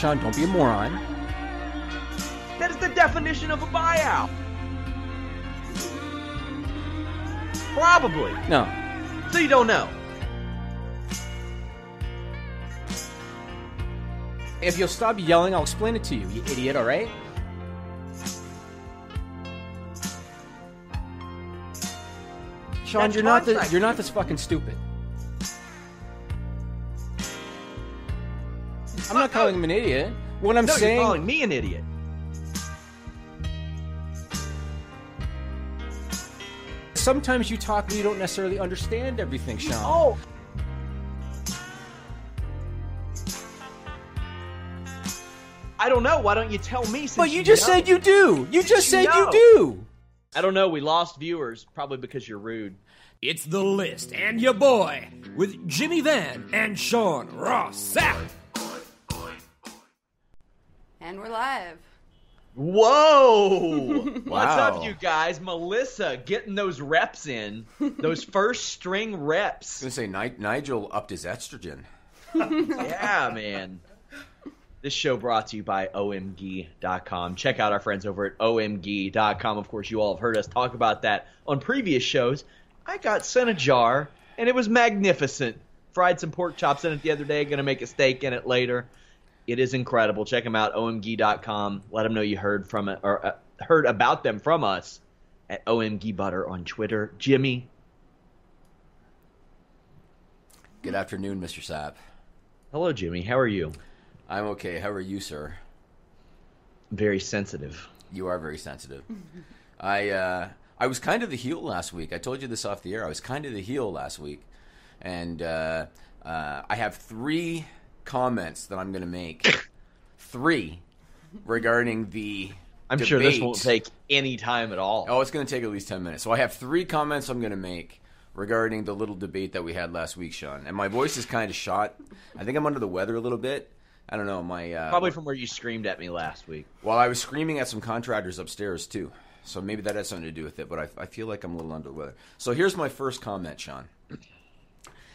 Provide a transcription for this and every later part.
Sean, don't be a moron. That is the definition of a buyout. Probably. No. So you don't know. If you'll stop yelling, I'll explain it to you, you idiot, alright? Sean, That's you're not the, you're not this fucking stupid. I'm not calling him an idiot. What I'm no, saying you're calling me an idiot. sometimes you talk and you don't necessarily understand everything, Sean. Oh. I don't know. Why don't you tell me? Since but you just know? said you do. You just you said know? you do. I don't know. We lost viewers probably because you're rude. It's the list and your boy with Jimmy Van and Sean Ross Sapp. And we're live. Whoa! What's up, you guys? Melissa getting those reps in, those first string reps. I was gonna say Ni- Nigel upped his estrogen. yeah, man. This show brought to you by OMG.com. Check out our friends over at OMG.com. Of course, you all have heard us talk about that on previous shows. I got sent a jar, and it was magnificent. Fried some pork chops in it the other day. Going to make a steak in it later. It is incredible. Check them out, OMG.com. Let them know you heard from it or uh, heard about them from us at OMG Butter on Twitter. Jimmy, Good afternoon, Mr. Sapp. hello, Jimmy. How are you? I'm okay. How are you, sir? Very sensitive. You are very sensitive. I uh, I was kind of the heel last week. I told you this off the air. I was kind of the heel last week, and uh, uh, I have three comments that I'm going to make. three regarding the. I'm sure this won't take any time at all. Oh, it's going to take at least ten minutes. So I have three comments I'm going to make regarding the little debate that we had last week, Sean. And my voice is kind of shot. I think I'm under the weather a little bit. I don't know. My uh, Probably from where you screamed at me last week. Well, I was screaming at some contractors upstairs too, so maybe that has something to do with it. But I, I feel like I'm a little under the weather. So here's my first comment, Sean.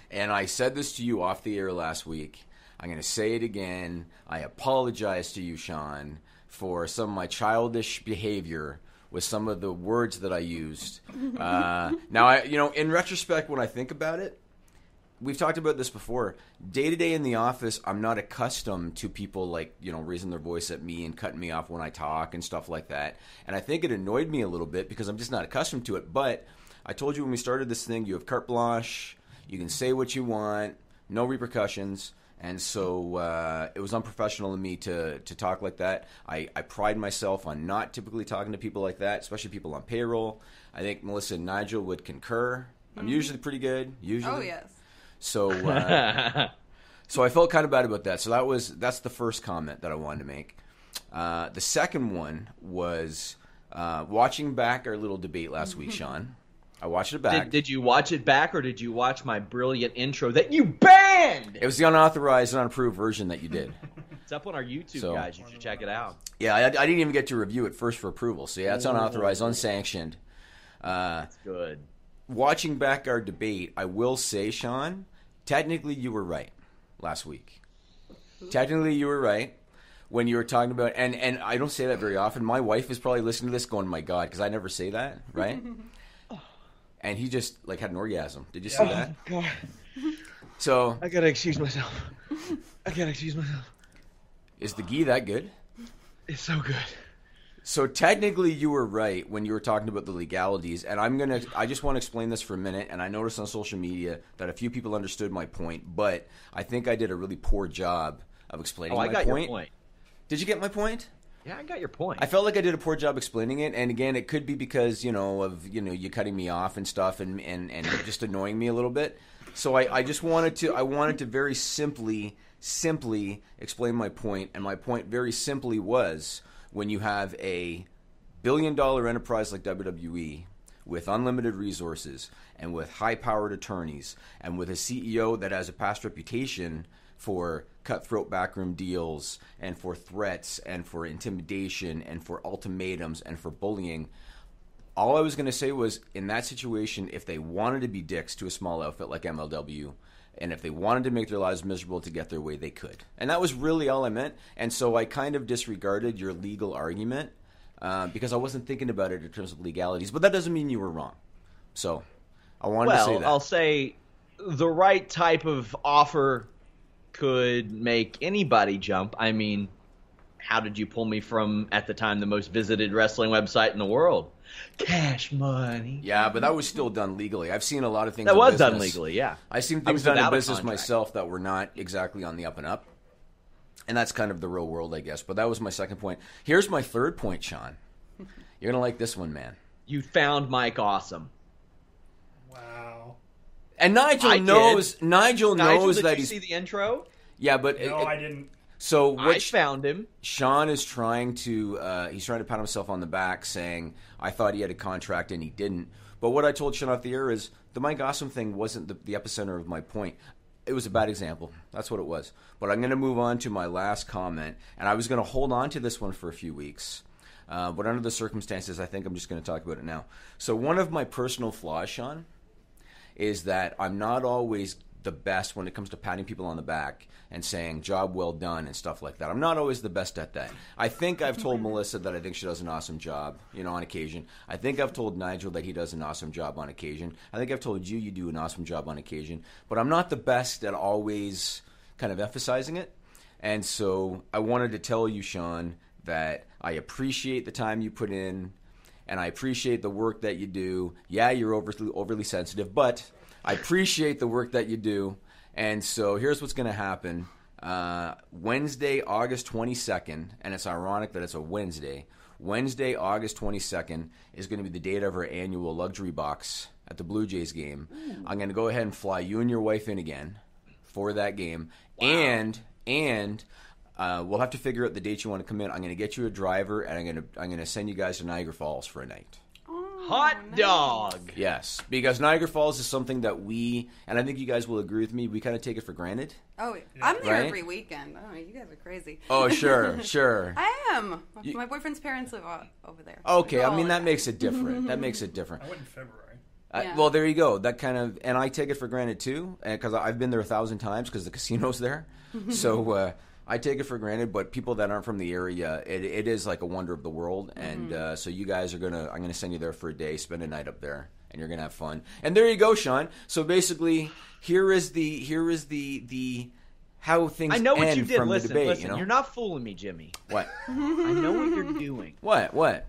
And I said this to you off the air last week. I'm going to say it again. I apologize to you, Sean, for some of my childish behavior with some of the words that I used. Uh, now, I, you know, in retrospect, when I think about it, we've talked about this before. Day to day in the office, I'm not accustomed to people like you know raising their voice at me and cutting me off when I talk and stuff like that. And I think it annoyed me a little bit because I'm just not accustomed to it. But I told you when we started this thing, you have carte blanche. You can say what you want, no repercussions. And so uh, it was unprofessional of me to, to talk like that. I, I pride myself on not typically talking to people like that, especially people on payroll. I think Melissa and Nigel would concur. I'm usually pretty good. Usually, Oh, yes. so, uh, So I felt kind of bad about that. So that was that's the first comment that I wanted to make. Uh, the second one was uh, watching back our little debate last week, Sean. I watched it back. Did, did you watch it back, or did you watch my brilliant intro that you banned? it was the unauthorized and unapproved version that you did. It's up on our YouTube, So- guys. You should check it out. yeah, I, I didn't even get to review it first for approval. So yeah, it's unauthorized, unsanctioned. Uh, It's good. watching back our debate, I will say, Sean, technically you were right last week. Technically you were right when you were talking about, and and I don't say that very often. My wife is probably listening to this, going, "My God," because I never say that, right? and he just like had an orgasm. Did you see oh, that? God, So I gotta excuse myself. I gotta excuse myself. is the ghee that good? It's so good. So technically, you were right when you were talking about the legalities, and I'm gonna. I just want to explain this for a minute. And I noticed on social media that a few people understood my point, but I think I did a really poor job of explaining Oh, I my got point. your point. Did you get my point? Yeah, I got your point. I felt like I did a poor job explaining it, and again, it could be because you know of you know you cutting me off and stuff, and and and just annoying me a little bit. So I, I just wanted to I wanted to very simply simply explain my point, and my point very simply was when you have a billion dollar enterprise like WWE with unlimited resources and with high powered attorneys and with a CEO that has a past reputation for cutthroat backroom deals and for threats and for intimidation and for ultimatums and for bullying. All I was going to say was in that situation, if they wanted to be dicks to a small outfit like MLW, and if they wanted to make their lives miserable to get their way, they could. And that was really all I meant. And so I kind of disregarded your legal argument uh, because I wasn't thinking about it in terms of legalities. But that doesn't mean you were wrong. So I wanted to say well, that. I'll say the right type of offer could make anybody jump. I mean, how did you pull me from at the time the most visited wrestling website in the world? Cash money. yeah, but that was still done legally. I've seen a lot of things. That was done legally, yeah. I've seen things done in business contract. myself that were not exactly on the up and up. And that's kind of the real world, I guess. But that was my second point. Here's my third point, Sean. You're going to like this one, man. You found Mike awesome. Wow. And Nigel I did. knows Nigel Nigel, knows did that you he's see the intro? Yeah, but No, it- I didn't. so what I found him. Sean is trying to uh, he's trying to pat himself on the back, saying I thought he had a contract and he didn't. But what I told Sean off the air is the Mike Awesome thing wasn't the, the epicenter of my point. It was a bad example. That's what it was. But I'm going to move on to my last comment, and I was going to hold on to this one for a few weeks. Uh, but under the circumstances, I think I'm just going to talk about it now. So one of my personal flaws, Sean, is that I'm not always the best when it comes to patting people on the back and saying job well done and stuff like that. I'm not always the best at that. I think I've told Melissa that I think she does an awesome job, you know, on occasion. I think I've told Nigel that he does an awesome job on occasion. I think I've told you you do an awesome job on occasion, but I'm not the best at always kind of emphasizing it. And so I wanted to tell you, Sean, that I appreciate the time you put in and I appreciate the work that you do. Yeah, you're overly, overly sensitive, but I appreciate the work that you do. And so here's what's going to happen. Uh, Wednesday, August 22nd, and it's ironic that it's a Wednesday. Wednesday, August 22nd is going to be the date of our annual luxury box at the Blue Jays game. I'm going to go ahead and fly you and your wife in again for that game, and and uh, we'll have to figure out the date you want to come in. I'm going to get you a driver, and I'm going to I'm going to send you guys to Niagara Falls for a night. Hot dog. Yes, because Niagara Falls is something that we, and I think you guys will agree with me. We kind of take it for granted. Oh, I'm there Right? every weekend. Oh, you guys are crazy. Oh, sure, sure. I am. My boyfriend's parents live over there. Okay, I Oh, mean that yeah. makes it different. That makes it different. I went in February. Uh, Yeah. well, there you go. That kind of, and I take it for granted too, because I've been there a thousand times because the casino's there. so uh, I take it for granted. But people that aren't from the area, it, it is like a wonder of the world. And uh, so you guys are gonna, I'm gonna send you there for a day, spend a night up there, and you're gonna have fun. And there you go, Sean. So basically, here is the, here is the the how things. I know what you did. Listen, debate, listen. you know? You're not fooling me, Jimmy. what? I know what you're doing. What? What?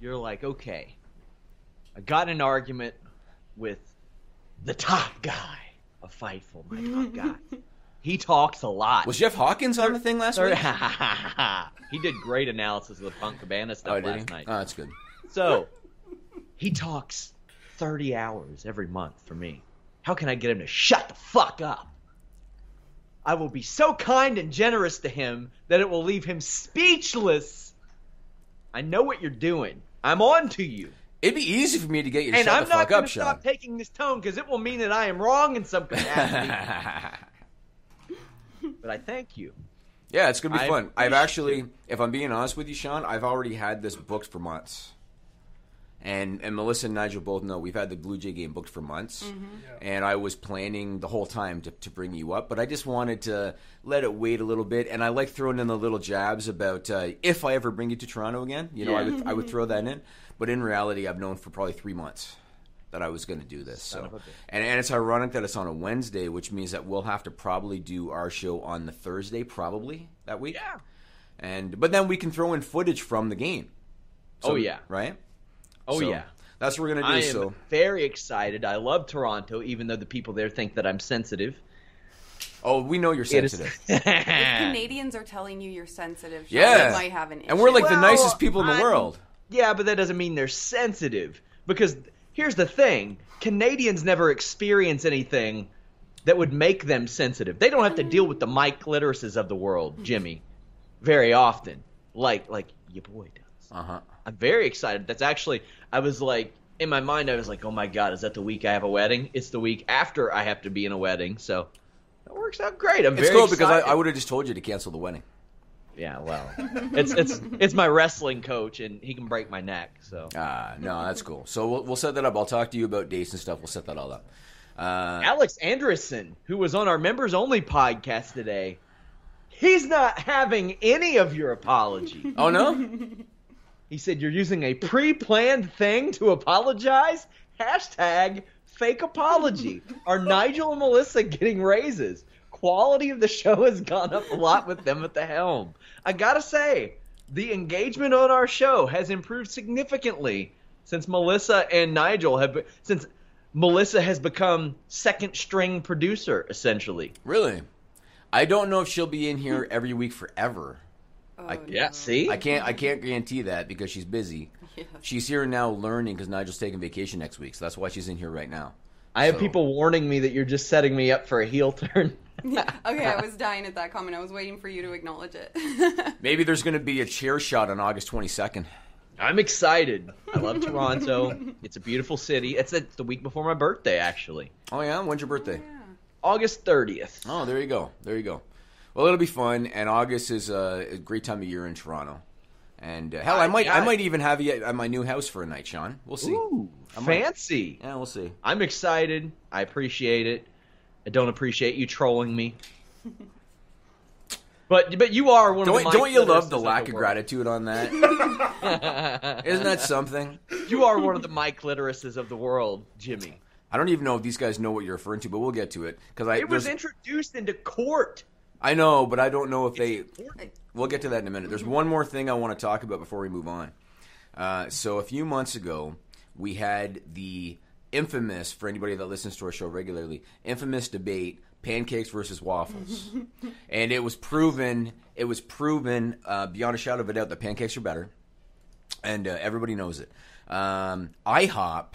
You're like, okay, I got an argument with the top guy of Fightful, my top guy. He talks a lot. Was Jeff Hawkins on the thing last week? he did great analysis of the Punk Cabana stuff Oh, did he? last night. Oh, that's good. So he talks 30 hours every month for me. How can I get him to shut the fuck up? I will be so kind and generous to him that it will leave him speechless. I know what you're doing. I'm on to you. It'd be easy for me to get you to And shut I'm the not going to stop taking this tone because it will mean that I am wrong in some capacity. but I thank you. yeah, it's gonna be I fun. I've appreciate actually, if I'm being honest with you, Sean, I've already had this booked for months. And and Melissa and Nigel both know we've had the Blue Jay game booked for months, and I was planning the whole time to, to bring you up, but I just wanted to let it wait a little bit, and I like throwing in the little jabs about uh, if I ever bring you to Toronto again, you know, I would I would throw that in, but in reality, I've known for probably three months that I was going to do this. So, of a bitch. and and it's ironic that it's on a Wednesday, which means that we'll have to probably do our show on the Thursday, probably that week. Yeah. And but then we can throw in footage from the game. Oh, yeah. right. Oh, So, yeah. that's what we're gonna do. I am so very excited. I love Toronto, even though the people there think that I'm sensitive. oh, we know you're sensitive. If Canadians are telling you you're sensitive, Yeah. you might have an issue. and we're like the nicest people in the I'm- world. Yeah, but that doesn't mean they're sensitive. Because here's the thing Canadians never experience anything that would make them sensitive. They don't have to deal with the Mike Litorises of the world, Jimmy, very often, like like your boy does. Uh huh. I'm very excited. That's actually, I was like, in my mind, I was like, oh my God, is that the week I have a wedding? It's the week after I have to be in a wedding. So that works out great. I'm It's very cool because I. I would have just told you to cancel the wedding. Yeah, well, it's it's it's my wrestling coach, and he can break my neck. So Ah, no, that's cool. So we'll, we'll set that up. I'll talk to you about dates and stuff. We'll set that all up. Uh, Alex Anderson, who was on our members only podcast today, he's not having any of your apology. oh no, He said you're using a pre-planned thing to apologize. Hashtag fake apology. Are Nigel and Melissa getting raises? Quality of the show has gone up a lot with them at the helm. I gotta say, the engagement on our show has improved significantly since Melissa and Nigel have been, since Melissa has become second string producer essentially. really? I don't know if she'll be in here every week forever. Oh, I- Yeah, see? I can't. I can't guarantee that because she's busy. Yes. She's here now learning because Nigel's taking vacation next week, so that's why she's in here right now. I have So- people warning me that you're just setting me up for a heel turn. okay, I was dying at that comment. I was waiting for you to acknowledge it. Maybe there's going to be a chair shot on August 22nd. I'm excited. I love Toronto. It's a beautiful city. It's, it's the week before my birthday, actually. Oh yeah, when's your birthday? August 30th. Oh, there you go. There you go. Well, it'll be fun, and August is uh, a great time of year in Toronto. And uh, hell, I Uh, might, yeah. I might even have you at my new house for a night, Sean. We'll see. Ooh, fancy. Yeah, we'll see. I'm excited. I appreciate it. I don't appreciate you trolling me. But but you are one Don't, the don't you love the lack of world. gratitude on that? Isn't that something? You are one of the Mike Litorises of the world, Jimmy. I don't even know if these guys know what you're referring to, but we'll get to it because I It was introduced into court. I know, but I don't know if they. important. We'll get to that in a minute. There's one more thing I want to talk about before we move on. Uh, so a few months ago, we had the infamous, for anybody that listens to our show regularly, infamous debate: pancakes versus waffles, and it was proven. It was proven uh, beyond a shadow of a doubt that pancakes are better, and uh, everybody knows it. Um, IHOP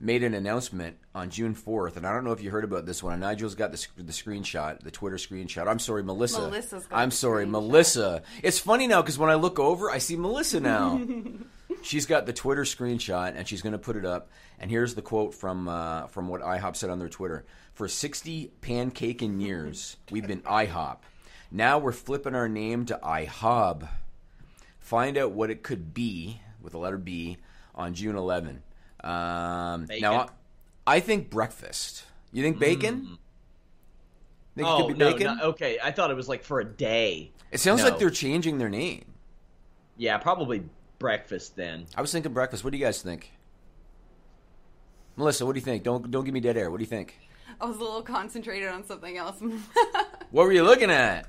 made an announcement on June 4th, and I don't know if you heard about this one. Nigel's got the, sc- the screenshot, the Twitter screenshot. I'm sorry, Melissa. Melissa's got I'm sorry. Melissa. It's funny now because when I look over, I see Melissa now. she's got the Twitter screenshot, and she's going to put it up. And here's the quote from uh, from what IHOP said on their Twitter: "For 60 pancaking years, we've been IHOP. Now we're flipping our name to IHOB. Find out what it could be with the letter B on June 11. Um, Bacon. now, I think breakfast. You think bacon? Think it oh could be no, bacon? no, okay. I thought it was like for a day. It sounds No. like they're changing their name. Yeah, probably breakfast then. I was thinking breakfast. What do you guys think? Melissa, what do you think? Don't don't give me dead air. What do you think? I was a little concentrated on something else. What were you looking at?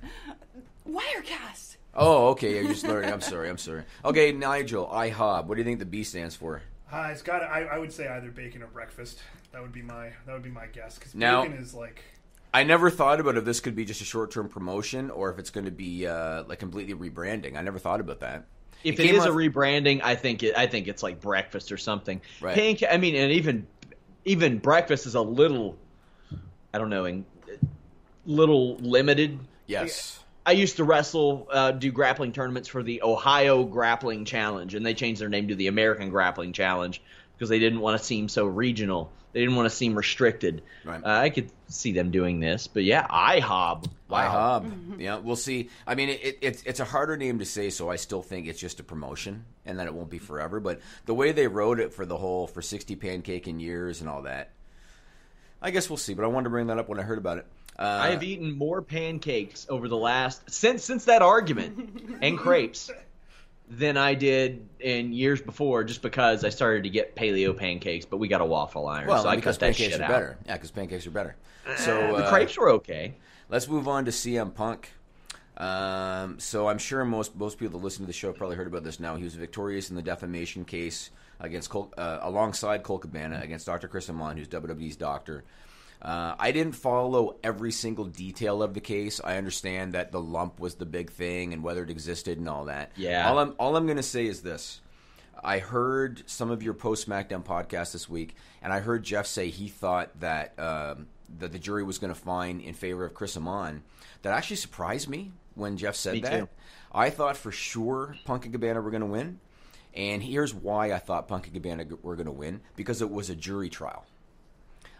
Wirecast. Oh, okay. You're just learning. I'm sorry. I'm sorry. Okay, Nigel, IHOB. What do you think the B stands for? Uh, it's got. I, I would say either bacon or breakfast. That would be my. That would be my guess. Because Now- bacon is like. I never thought about if this could be just a short term promotion or if it's going to be uh, like completely rebranding. I never thought about that. If It it is a rebranding, I think it. I think it's like breakfast or something. Right. Panca- I mean, and even even breakfast is a little. I don't know. In, little limited. Yes. I used to wrestle, uh, do grappling tournaments for the Ohio Grappling Challenge, and they changed their name to the American Grappling Challenge because they didn't want to seem so regional. They didn't want to seem restricted. Right. Uh, I could see them doing this, but yeah, IHOB. Wow. IHOB. Yeah, we'll see. I mean, it, it, it's it's a harder name to say, so I still think it's just a promotion, and that it won't be forever. But the way they wrote it for the whole for sixty pancake in years and all that, I guess we'll see. But I wanted to bring that up when I heard about it. Uh, I have eaten more pancakes over the last since since that argument and crepes than I did in years before, just because I started to get paleo pancakes. But we got a waffle iron, well so I cut that pancakes shit are out. better. Yeah, because pancakes are better. So the uh, crepes were okay. Let's move on to CM Punk. Um, so I'm sure most most people that listen to the show probably heard about this now. He was victorious in the defamation case against Col- uh, alongside Colt Cabana against Dr. Chris Amann, who's WWE's doctor. Uh, I didn't follow every single detail of the case. I understand that the lump was the big thing and whether it existed and all that. Yeah. All I'm all I'm going to say is this. I heard some of your post SmackDown podcast this week, and I heard Jeff say he thought that um, that the jury was going to find in favor of Chris Amann. That actually surprised me when Jeff said Me that. too. I thought for sure Punk and Cabana were going to win, and here's why I thought Punk and Cabana were going to win because it was a jury trial.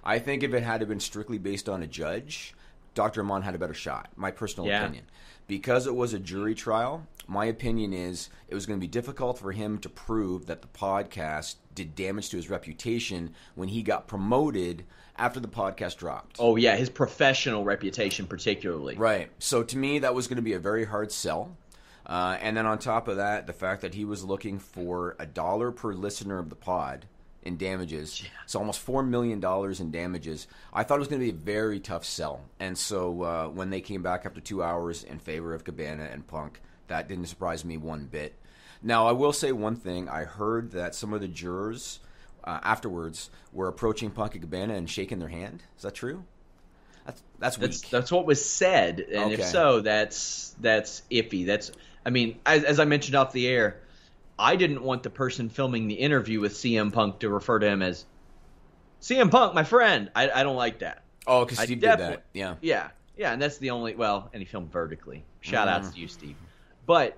I think if it had been strictly based on a judge, Dr. Amann had a better shot. My personal Yeah. opinion. Because it was a jury trial, my opinion is it was going to be difficult for him to prove that the podcast did damage to his reputation when he got promoted after the podcast dropped. Oh yeah, his professional reputation particularly. Right. So to me, that was going to be a very hard sell. Uh, and then on top of that, the fact that he was looking for a dollar per listener of the pod in damages, so almost four million dollars in damages. I thought it was going to be a very tough sell. And so uh, when they came back after two hours in favor of Cabana and Punk, that didn't surprise me one bit. Now I will say one thing: I heard that some of the jurors uh, afterwards were approaching Punk and Cabana and shaking their hand. Is that true? That's that's weak. That's that's what was said, and if so, that's that's iffy. That's I mean, as, as I mentioned off the air, I didn't want the person filming the interview with CM Punk to refer to him as CM Punk, my friend. I, I don't like that. Oh, because Steve did that. Yeah. Yeah, yeah, and that's the only well, and he filmed vertically. Shout Mm-hmm. outs to you, Steve. But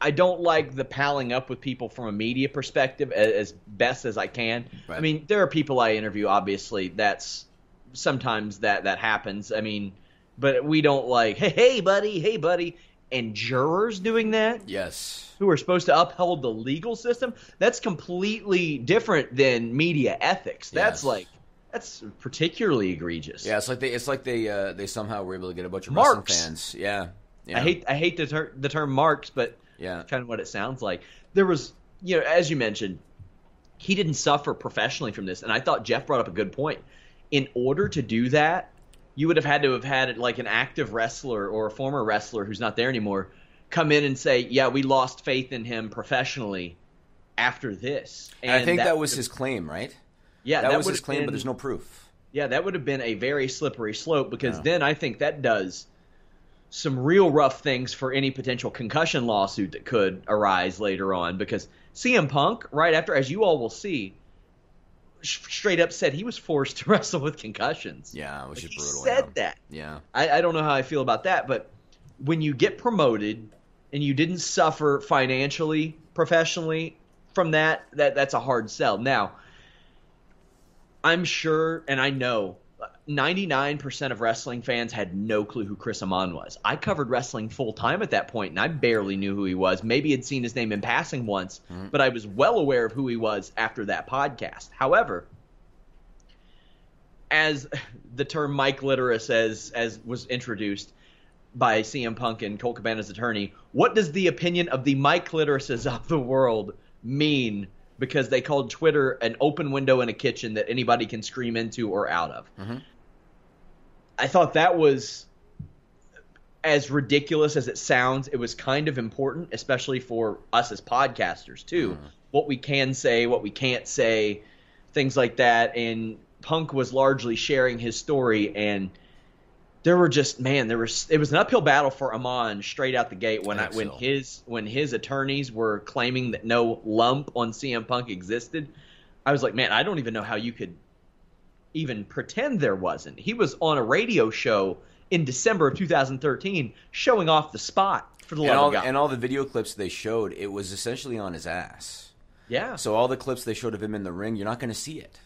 I don't like the palling up with people from a media perspective as, as best as I can. I mean, there are people I interview. Obviously, that's sometimes that that happens. I mean, but we don't like, hey, hey, buddy, hey, buddy, and jurors doing that Yes. who are supposed to uphold the legal system. That's completely different than media ethics. That's Yes. like that's particularly egregious. Yeah, it's like they it's like they uh, they somehow were able to get a bunch of Marks. wrestling fans. Yeah. yeah. I hate I hate the, ter- the term marks, but Yeah. kind of what it sounds like. There was, you know, as you mentioned, he didn't suffer professionally from this, and I thought Jeff brought up a good point. In order to do that, you would have had to have had like an active wrestler or a former wrestler who's not there anymore come in and say, "Yeah, we lost faith in him professionally after this." And I think that, was his claim, right? yeah, that, was his claim, been- but there's no proof. yeah, that would have been a very slippery slope because Yeah. then I think that does some real rough things for any potential concussion lawsuit that could arise later on. Because CM Punk, right after, as you all will see, straight up said he was forced to wrestle with concussions. Yeah, which is he brutal. said yeah. that. Yeah. I, I don't know how I feel about that, but when you get promoted and you didn't suffer financially, professionally from that, that that's a hard sell. Now, I'm sure, and I know, 99% of wrestling fans had no clue who Chris Amann was. I covered wrestling full time at that point, and I barely knew who he was. Maybe had seen his name in passing once, mm-hmm. but I was well aware of who he was after that podcast. However, as the term Mike Litoris as as was introduced by CM Punk and Colt Cabana's attorney, what does the opinion of the Mike Litorises of the world mean? Because they called Twitter an open window in a kitchen that anybody can scream into or out of. Mm-hmm. I thought that was as ridiculous as it sounds. It was kind of important, especially for us as podcasters too. Mm-hmm. What we can say, what we can't say, things like that. And Punk was largely sharing his story, and there were just man, there was it was an uphill battle for Amann straight out the gate when I I, when so. his when his attorneys were claiming that no lump on CM Punk existed. I was like, man, I don't even know how you could even pretend there wasn't. He was on a radio show in December of 2013, showing off the spot for the And love all, of God. and all the video clips they showed, it was essentially on his ass. yeah. So all the clips they showed of him in the ring, you're not going to see it,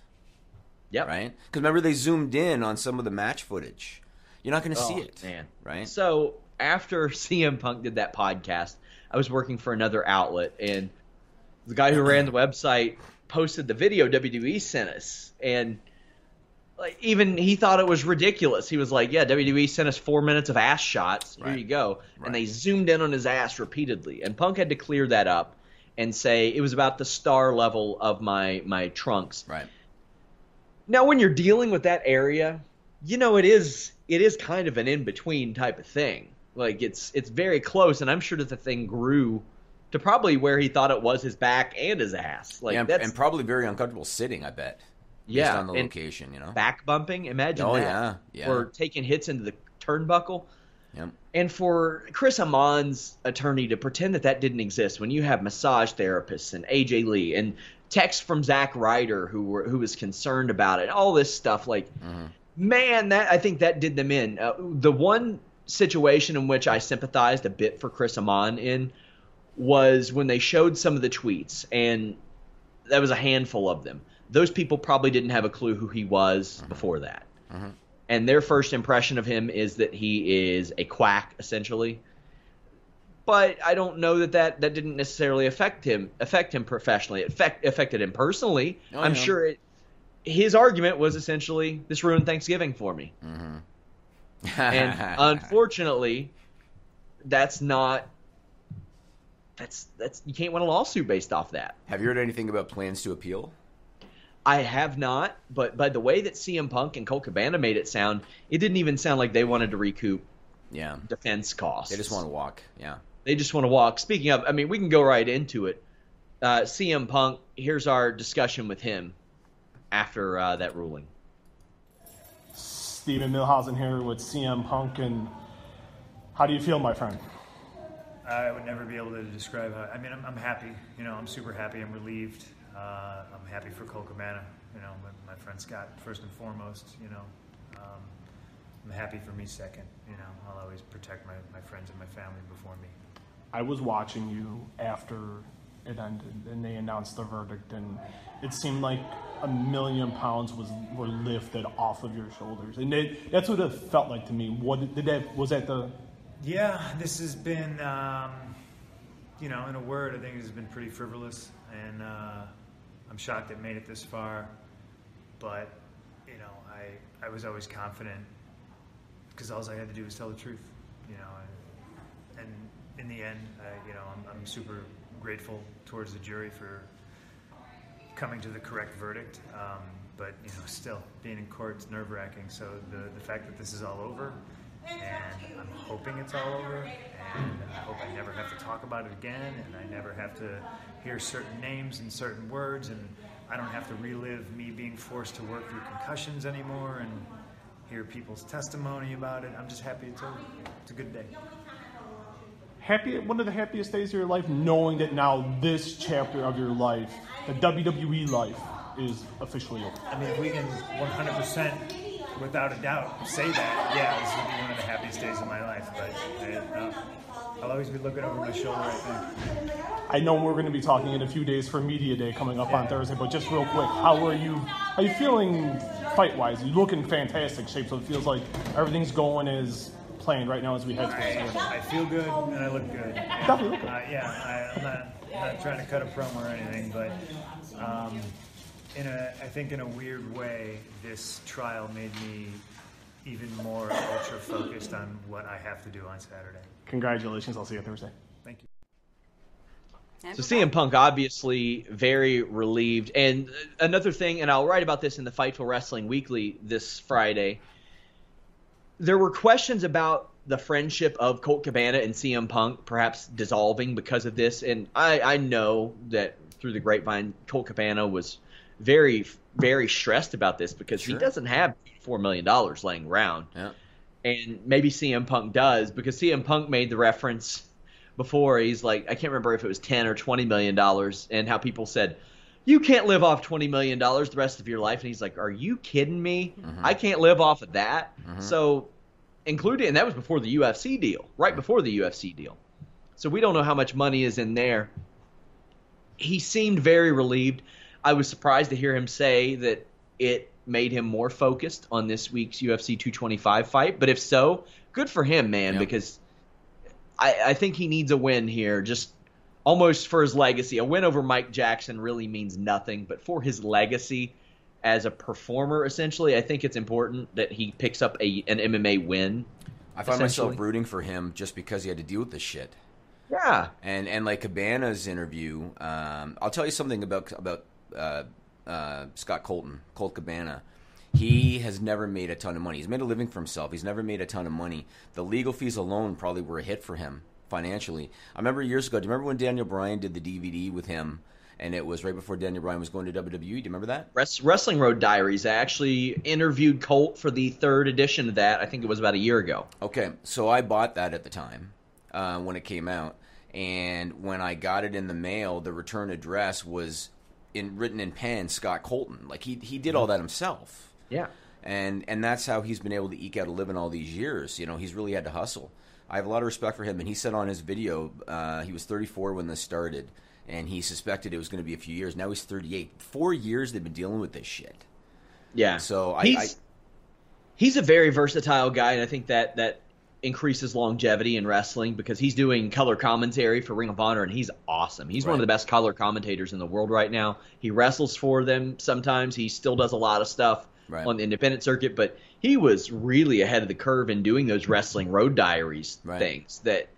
Yeah. right? Because remember they zoomed in on some of the match footage. You're not going to oh, see Oh, it, man. right? So after CM Punk did that podcast, I was working for another outlet, and the guy who ran the website posted the video WWE sent us, and like even he thought it was ridiculous. He was like, "Yeah, WWE sent us four minutes of ass shots. Here Right. you go," Right. and they zoomed in on his ass repeatedly, and Punk had to clear that up and say it was about the star level of my my trunks. right. Now, when you're dealing with that area, you know it is it is kind of an in between type of thing. Like it's it's very close, and I'm sure that the thing grew to probably where he thought it was his back and his ass. Like Yeah, and, that's and probably very uncomfortable sitting. I bet. Based yeah, on the location, you know. back bumping. Imagine Oh, that. yeah, yeah. Or taking hits into the turnbuckle. Yep. And for Chris Amann's attorney to pretend that that didn't exist when you have massage therapists and AJ Lee and texts from Zack Ryder who were who was concerned about it, all this stuff, like man, that I think that did them in. Uh, the one situation in which I sympathized a bit for Chris Amann in was when they showed some of the tweets, and that was a handful of them. Those people probably didn't have a clue who he was mm-hmm. before that. Mm-hmm. And their first impression of him is that he is a quack essentially. But i don't know that that, that didn't necessarily affect him affect him professionally. It affect, affected him personally. Oh, i'm yeah. sure it, his argument was essentially this ruined thanksgiving for me. Mm-hmm. And unfortunately that's not that's that's you can't win a lawsuit based off that. Have you heard anything about plans to appeal? I have not, but by the way that CM Punk and Colt Cabana made it sound, it didn't even sound like they wanted to recoup Yeah. defense costs. They just want to walk. Yeah. They just want to walk. Speaking of, I mean, we can go right into it. Uh, CM Punk. Here's our discussion with him after uh, that ruling. Stephen Muehlhausen here with CM Punk, and how do you feel, my friend? I would never be able to describe how. I mean, I'm, I'm happy. You know, I'm super happy. I'm relieved. Uh, I'm happy for Colt Cabana. You know, my, my friend Scott first and foremost. You know, um, I'm happy for me second. You know, I'll always protect my, my friends and my family before me. I was watching you after it ended, and they announced the verdict, and it seemed like a million pounds was were lifted off of your shoulders, and it, that's what it felt like to me. What did that? Was that the? Yeah, this has been, um, you know, in a word, I think it has been pretty frivolous, and uh, I'm shocked it made it this far. But you know, I I was always confident because all I had to do was tell the truth, you know, and, and in the end, I, you know, I'm, I'm super grateful towards the jury for coming to the correct verdict. Um, but you know, still being in court is nerve wracking. So the the fact that this is all over, and I'm hoping it's all over, and I hope I never have to talk about it again, and I never have to hear certain names and certain words, and I don't have to relive me being forced to work through concussions anymore, and hear people's testimony about it. I'm just happy it's over. It's a good day. happy one of the happiest days of your life knowing that now this chapter of your life the WWE life is officially over. I mean, if we can 100% without a doubt say that, yeah, this would be one of the happiest days of my life. But I, uh, I'll always be looking over my shoulder, I think. I know we're going to be talking in a few days for Media Day coming up on Thursday, but just real quick, how are you? How are you feeling fight wise? You look in fantastic shape, so it feels like everything's going as planned right now as we head to I, I feel good and I look good. Definitely look good. Uh, yeah, I, I'm not, not trying to cut a promo or anything, but um, in a, I think in a weird way, this trial made me even more ultra focused on what I have to do on Saturday. Congratulations! I'll see you Thursday. Thank you. So we're CM Punk obviously very relieved. And another thing, and I'll write about this in the Fightful Wrestling Weekly this Friday. There were questions about the friendship of Colt Cabana and CM Punk perhaps dissolving because of this. And I, I know that through the grapevine, Colt Cabana was very, very stressed about this because he doesn't have $4 million laying around Yeah. and maybe CM Punk does because CM Punk made the reference before. He's like, I can't remember if it was ten or twenty million dollars, and how people said, "You can't live off twenty million dollars the rest of your life." And he's like, "Are you kidding me? Mm-hmm. I can't live off of that." Mm-hmm. So including, and that was before the UFC deal, right before the UFC deal. So we don't know how much money is in there. He seemed very relieved. I was surprised to hear him say that it made him more focused on this week's UFC 225 fight. But if so, good for him, man, Yep. because I, I think he needs a win here, just almost for his legacy. A win over Mike Jackson really means nothing, but for his legacy as a performer, essentially, I think it's important that he picks up a an MMA win. I find myself rooting for him just because he had to deal with this shit. Yeah, And and like Cabana's interview, um, I'll tell you something about about uh, uh, Scott Colton, Colt Cabana. He has never made a ton of money. He's made a living for himself. He's never made a ton of money. The legal fees alone probably were a hit for him financially. I remember years ago. Do you remember when Daniel Bryan did the DVD with him? And it was right before Daniel Bryan was going to WWE. Do you remember that? Wrestling Road Diaries. I actually interviewed Colt for the third edition of that. I think it was about a year ago. Okay, so I bought that at the time uh, when it came out, and when I got it in the mail, the return address was in written in pen, Scott Colton. Like he he did all that himself, Yeah. and and that's how he's been able to eke out a living all these years. You know, he's really had to hustle. I have a lot of respect for him, and he said on his video uh, he was 34 when this started, and he suspected it was going to be a few years. Now he's 38. Four years they've been dealing with this shit. Yeah. So I, he's I he's a very versatile guy, and I think that that increases longevity in wrestling because he's doing color commentary for Ring of Honor, and he's awesome. He's one of the best color commentators in the world right now. He wrestles for them sometimes. He still does a lot of stuff Right. on the independent circuit, but he was really ahead of the curve in doing those wrestling road diaries Right. things that.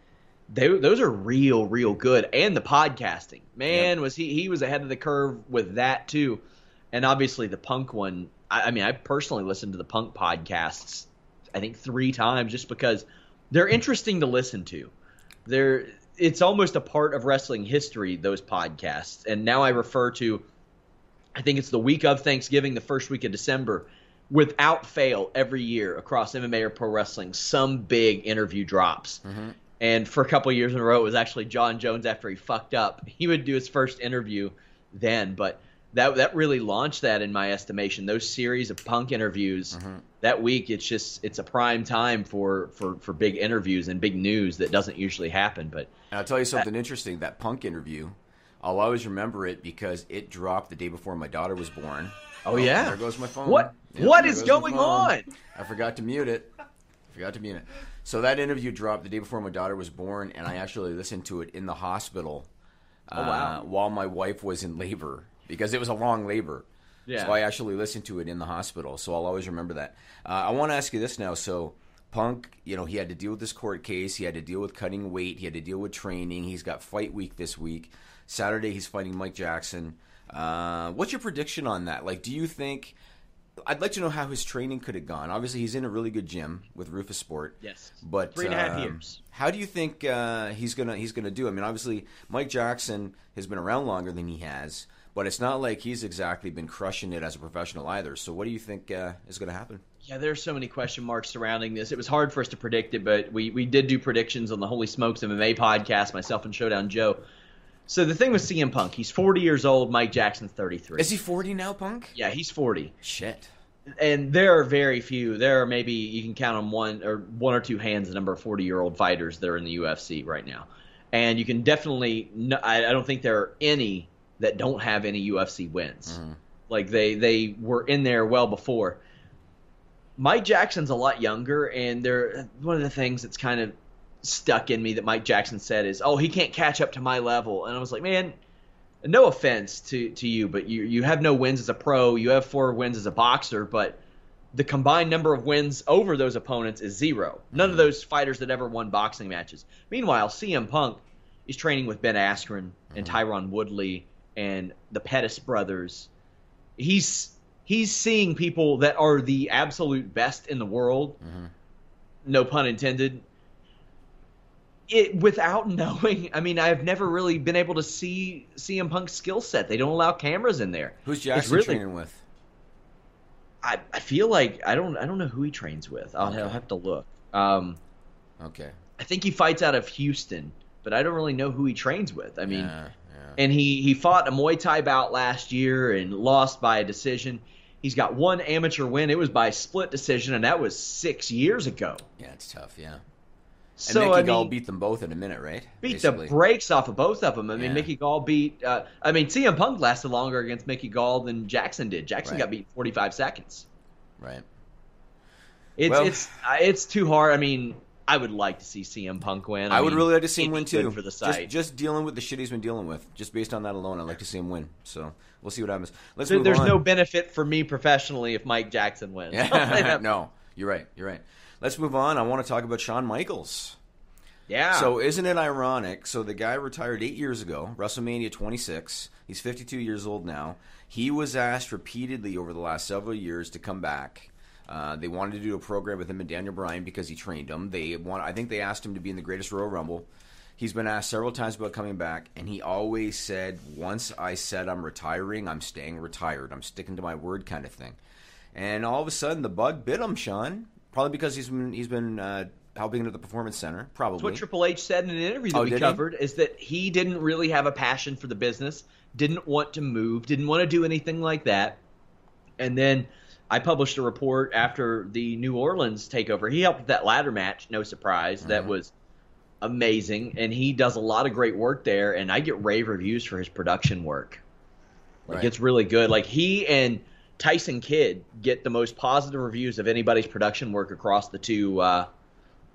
They, those are real, real good, and the podcasting, man, was he he was ahead of the curve with that too, and obviously the punk one. I, I mean, I personally listened to the punk podcasts, I think three times, just because they're interesting to listen to. They're it's almost a part of wrestling history. Those podcasts, and now I refer to. I think it's the week of Thanksgiving, the first week of December, without fail, every year across MMA or pro wrestling, some big interview drops. Mm-hmm. And for a couple of years in a row, it was actually Jon Jones after he fucked up. He would do his first interview then, but that that really launched that in my estimation. Those series of punk interviews mm-hmm. That week, it's just it's a prime time for for for big interviews and big news that doesn't usually happen. But And I'll tell you something interesting. That punk interview, I'll always remember it because it dropped the day before my daughter was born. Oh, yeah? there goes my phone. What- what is going on? I forgot to mute it. I forgot to mute it. So that interview dropped the day before my daughter was born, and I actually listened to it in the hospital. Oh, wow. uh, while my wife was in labor because it was a long labor. Yeah. So I actually listened to it in the hospital. So I'll always remember that. Uh, I want to ask you this now. So Punk, you know, he had to deal with this court case. He had to deal with cutting weight. He had to deal with training. He's got fight week this week. Saturday he's fighting Mike Jackson. Uh, what's your prediction on that? Like, do you think? I'd like to know how his training could have gone. Obviously, he's in a really good gym with Roufusport. Yes. but Three and a half um, years. How do you think uh, he's gonna he's gonna do? I mean, obviously, Mike Jackson has been around longer than he has, but it's not like he's exactly been crushing it as a professional either. So, what do you think uh, is going to happen? Yeah, there's so many question marks surrounding this. It was hard for us to predict it, but we, we did do predictions on the Holy Smokes MMA podcast, myself and Showdown Joe. So the thing with CM Punk, he's 40 years old. Mike Jackson's 33. Is he forty now, Punk? Yeah, he's 40. Shit. And there are very few. There are maybe you can count on one or one or two hands the number of 40 year old fighters that are in the UFC right now. And you can definitely, I don't think there are any that don't have any UFC wins. Mm-hmm. Like they they were in there well before. Mike Jackson's a lot younger, and there one of the things that's kind of stuck in me that Mike Jackson said is, "Oh, he can't catch up to my level," and I was like, "Man, no offense to to you, but you you have no wins as a pro. You have four wins as a boxer, but the combined number of wins over those opponents is zero. None of mm-hmm. those fighters that ever won boxing matches. Meanwhile, CM Punk is training with Ben Askren and mm-hmm. Tyron Woodley and the Pettis brothers. He's he's seeing people that are the absolute best in the world. No pun intended. It without knowing. I mean, I've never really been able to see CM Punk's skill set. They don't allow cameras in there. Who's Jackson really- training with? I, I feel like I don't I don't know who he trains with. I'll, I'll have to look. Um, Okay. I think he fights out of Houston, but I don't really know who he trains with. I mean, yeah. And he he fought a Muay Thai bout last year and lost by a decision. He's got one amateur win. It was by split decision, and that was six years ago. Yeah, it's tough. Yeah. So and Mickey I Gall beat them both in a minute, right? beat Basically. the brakes off of both of them. I mean, Yeah. Mickey Gall beat. Uh, I mean, CM Punk lasted longer against Mickey Gall than Jackson did. Jackson Right. got beat 45 seconds. Right. It's Well- it's it's too hard. I mean, I would like to see CM Punk win. I, would mean, really like to see him win too. for the just, site. just dealing with the shit he's been dealing with, just based on that alone, I'd like to see him win. So we'll see what happens. Let's There- There's on. no benefit for me professionally if Mike Jackson wins. no, you're right. You're right. Let's move on. I want to talk about Shawn Michaels. Yeah. So isn't it ironic? So the guy retired eight years ago, WrestleMania 26. He's 52 years old now. He was asked repeatedly over the last several years to come back. Uh, they wanted to do a program with him and Daniel Bryan because he trained him. They want. I think they asked him to be in the Greatest Royal Rumble. He's been asked several times about coming back, and he always said, "Once I said I'm retiring, I'm staying retired. I'm sticking to my word," kind of thing. And all of a sudden, the bug bit him, Sean. Probably because he's been he's been uh, helping at the Performance Center. Probably. That's what Triple H said in an interview that Oh, we did he? covered is that he didn't really have a passion for the business, didn't want to move, didn't want to do anything like that. And then I published a report after the New Orleans takeover. He helped with that ladder match, no surprise. Mm-hmm. That was amazing. And he does a lot of great work there. And I get rave reviews for his production work. Like, Right. it's really good. Like, he and Tyson Kidd get the most positive reviews of anybody's production work across the two uh,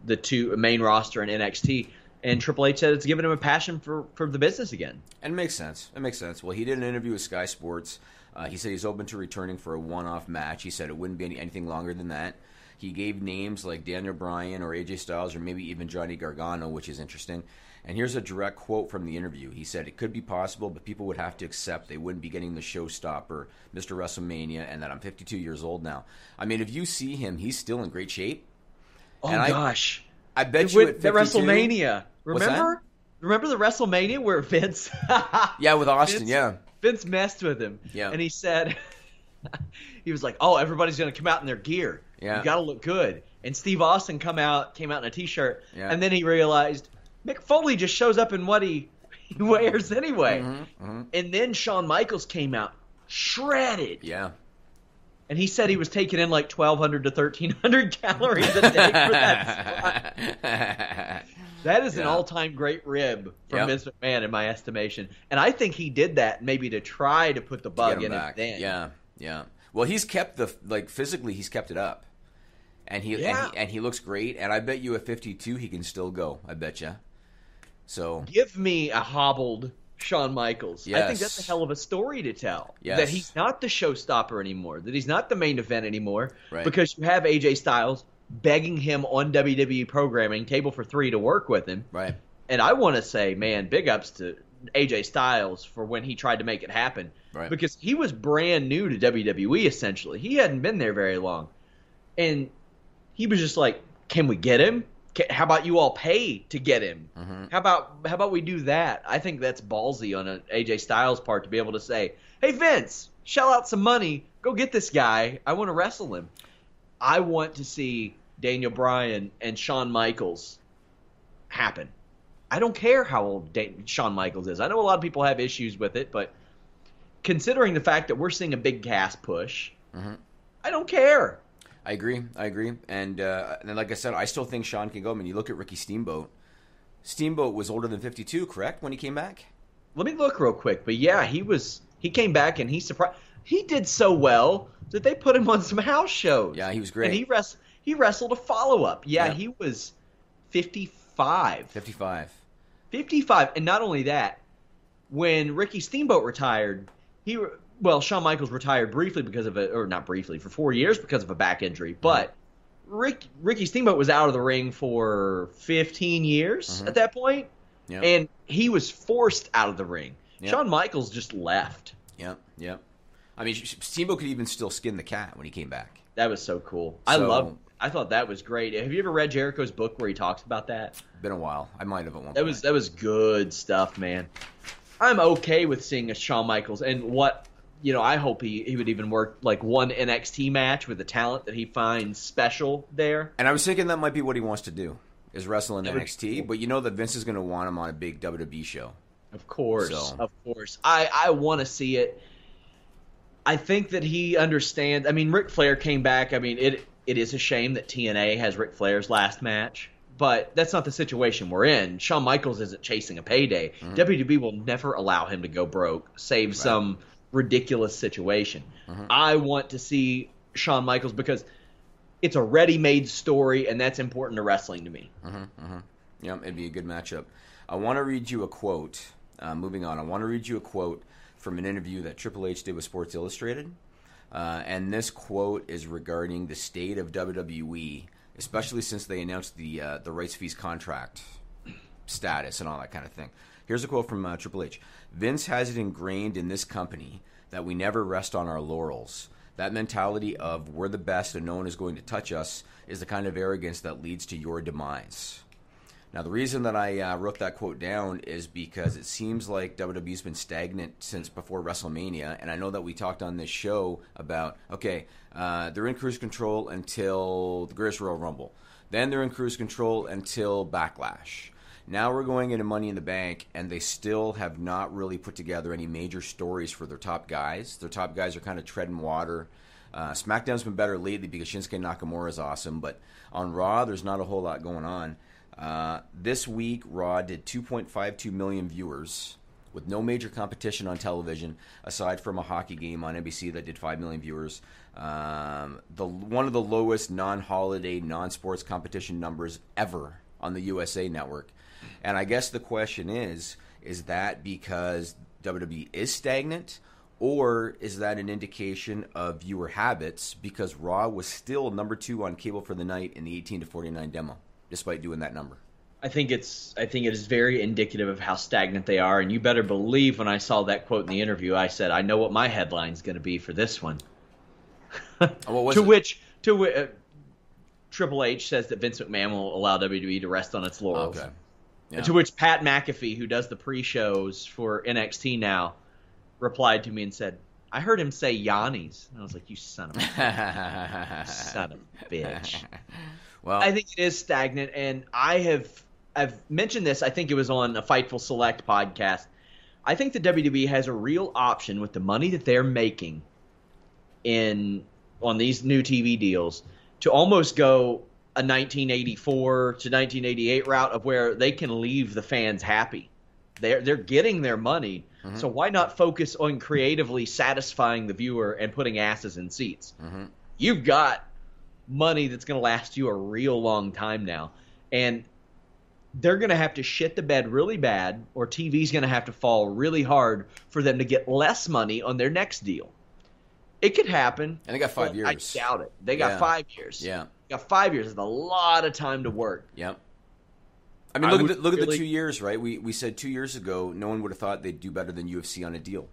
the two main roster and NXT. And Triple H said it's given him a passion for, for the business again. And it makes sense. It makes sense. Well, he did an interview with Sky Sports. Uh, he said he's open to returning for a one-off match. He said it wouldn't be any, anything longer than that. He gave names like Daniel Bryan or AJ Styles or maybe even Johnny Gargano, which is interesting. And here's a direct quote from the interview. He said it could be possible, but people would have to accept they wouldn't be getting the showstopper, Mr. WrestleMania, and that I'm 52 years old now. I mean, if you see him, he's still in great shape. Oh And gosh, I bet It you at the WrestleMania. Remember? Remember the WrestleMania where Vince? Yeah, with Austin. Vince- yeah, Vince messed with him. Yeah. And he said, he was like, "Oh, everybody's gonna come out in their gear. Yeah. You gotta look good." And Steve Austin come out came out in a t-shirt, Yeah. and then he realized Mick Foley just shows up in what he, he wears anyway. Mm-hmm, And then Shawn Michaels came out shredded, yeah. and he said he was taking in like 1,200 to 1,300 calories a day for that. That is an all-time great rib from Yep. Vince McMahon, in my estimation. And I think he did that maybe to try to put the bug in back. it then. Yeah, yeah. Well, he's kept the like physically, he's kept it up, and he, Yeah. and he and he looks great. And I bet you at 52 he can still go. I bet you. So Give me a hobbled Shawn Michaels. I think that's a hell of a story to tell. Yes. That he's not the showstopper anymore. That he's not the main event anymore. Right. Because you have AJ Styles begging him on WWE programming, table for three, to work with him. right, And I want to say, man, big ups to AJ Styles for when he tried to make it happen. Right. Because he was brand new to WWE, essentially. He hadn't been there very long. And he was just like, can we get him? How about you all pay to get him? Mm-hmm. How about how about we do that? I think that's ballsy on an AJ Styles part to be able to say, "Hey Vince, shell out some money, go get this guy. I want to wrestle him." I want to see Daniel Bryan and Shawn Michaels happen. I don't care how old da- Shawn Michaels is. I know a lot of people have issues with it, but considering the fact that we're seeing a Big Cass push, Mm-hmm. I don't care. I agree. I agree. And uh, and like I said, I still think Shawn can go. I mean, you look at Ricky Steamboat. Steamboat was older than 52, correct? When he came back. Let me look real quick. But yeah, he was. He came back and he surprised. He did so well that they put him on some house shows. Yeah, he was great. And he wrest, He wrestled a follow up. Yeah, Yeah. he was fifty-five. 55. 55. And not only that, when Ricky Steamboat retired, he well, Shawn Michaels retired briefly because of a or not briefly for four years because of a back injury, mm-hmm. but. Rick, Ricky Steamboat was out of the ring for 15 years mm-hmm. at that point, Yeah. and he was forced out of the ring. Yeah. Shawn Michaels just left. Yep. Yep. I mean, Steamboat could even still skin the cat when he came back. That was so cool. I love. I thought that was great. Have you ever read Jericho's book where he talks about that? Been a while. I might have at one That point. was that was good stuff, man. I'm okay with seeing a Shawn Michaels and what you know. I hope he he would even work like one NXT match with the talent that he finds special there. And I was thinking that might be what he wants to do is wrestle in That would be NXT. cool. But you know that Vince is going to want him on a big WWE show. Of course, So- of course. I I want to see it. I think that he understands. I mean, Ric Flair came back. I mean, it it is a shame that TNA has Ric Flair's last match, but that's not the situation we're in. Shawn Michaels isn't chasing a payday. Mm-hmm. WWE will never allow him to go broke, save some ridiculous situation. Mm-hmm. I want to see Shawn Michaels because it's a ready-made story, and that's important to wrestling to me. Yeah, it'd be a good matchup. I want to read you a quote. Uh, moving on, I want to read you a quote from an interview that Triple H did with Sports Illustrated. Uh, and this quote is regarding the state of WWE, especially since they announced the uh, the rights fees contract status and all that kind of thing. Here's a quote from uh, Triple H Vince has it ingrained in this company that we never rest on our laurels. That mentality of we're the best and no one is going to touch us is the kind of arrogance that leads to your demise. Now, the reason that I uh, wrote that quote down is because it seems like WWE's been stagnant since before WrestleMania, and I know that we talked on this show about okay, uh, they're in cruise control until the Greatest Royal Rumble, then they're in cruise control until Backlash. Now we're going into Money in the Bank, and they still have not really put together any major stories for their top guys. Their top guys are kind of treading water. Uh, SmackDown's been better lately because Shinsuke Nakamura is awesome, but on Raw, there's not a whole lot going on. Uh, this week, Raw did 2.52 million viewers with no major competition on television aside from a hockey game on NBC that did 5 million viewers. Um, the one of the lowest non-holiday, non-sports competition numbers ever on the USA Network. And I guess the question is: Is that because WWE is stagnant, or is that an indication of viewer habits? Because Raw was still number two on cable for the night in the 18 to 49 demo, despite doing that number. I think it's I think it is very indicative of how stagnant they are, and you better believe when I saw that quote in the interview, I said I know what my headline's going to be for this one. To it? which to which uh, Triple H says that Vince McMahon will allow WWE to rest on its laurels. Okay. Yeah. To which Pat McAfee, who does the pre-shows for NXT now, replied to me and said, "I heard him say Yanni's." And I was like, "You son of a son of a bitch." well, I think it is stagnant, and I have I've mentioned this. I think it was on a Fightful Select podcast. I think the WWE has a real option with the money that they're making in on these new TV deals to almost go a 1984 to 1988 route of where they can leave the fans happy. They're they're getting their money, mm-hmm. so why not focus on creatively satisfying the viewer and putting asses in seats? Mm-hmm. You've got money that's going to last you a real long time now, and they're going to have to shit the bed really bad, or TV's going to have to fall really hard for them to get less money on their next deal. It could happen. And they got five years. I doubt it. They got Yeah. five years. Yeah. They got five years. It's a lot of time to work. Yep. I mean, I look at the, look at the two years, right? We we said two years ago, no one would have thought they'd do better than UFC on a deal,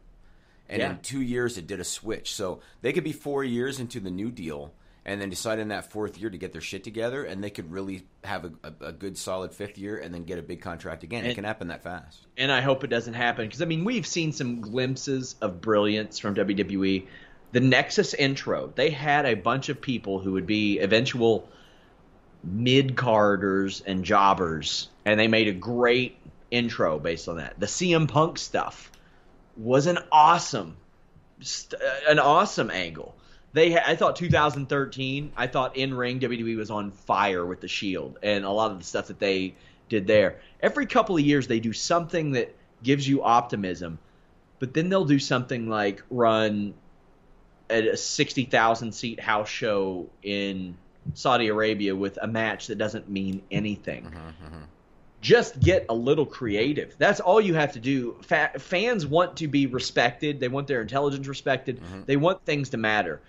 and Yeah. in two years, it did a switch. So they could be four years into the new deal, and then decide in that fourth year to get their shit together, and they could really have a, a, a good solid fifth year, and then get a big contract again. it can happen that fast. and I hope it doesn't happen because I mean we've seen some glimpses of brilliance from WWE. The Nexus intro, they had a bunch of people who would be eventual mid carders and jobbers, and they made a great intro based on that. The CM Punk stuff was an awesome, st- uh, an awesome angle. They, ha- I thought 2013. I thought in ring WWE was on fire with the Shield and a lot of the stuff that they did there. Every couple of years they do something that gives you optimism, but then they'll do something like run a 60,000 seat house show in Saudi Arabia with a match that doesn't mean anything. Mm-hmm, mm-hmm. Just get a little creative. That's all you have to do. Fa- fans want to be respected. They want their intelligence respected. Mm-hmm. They want things to matter.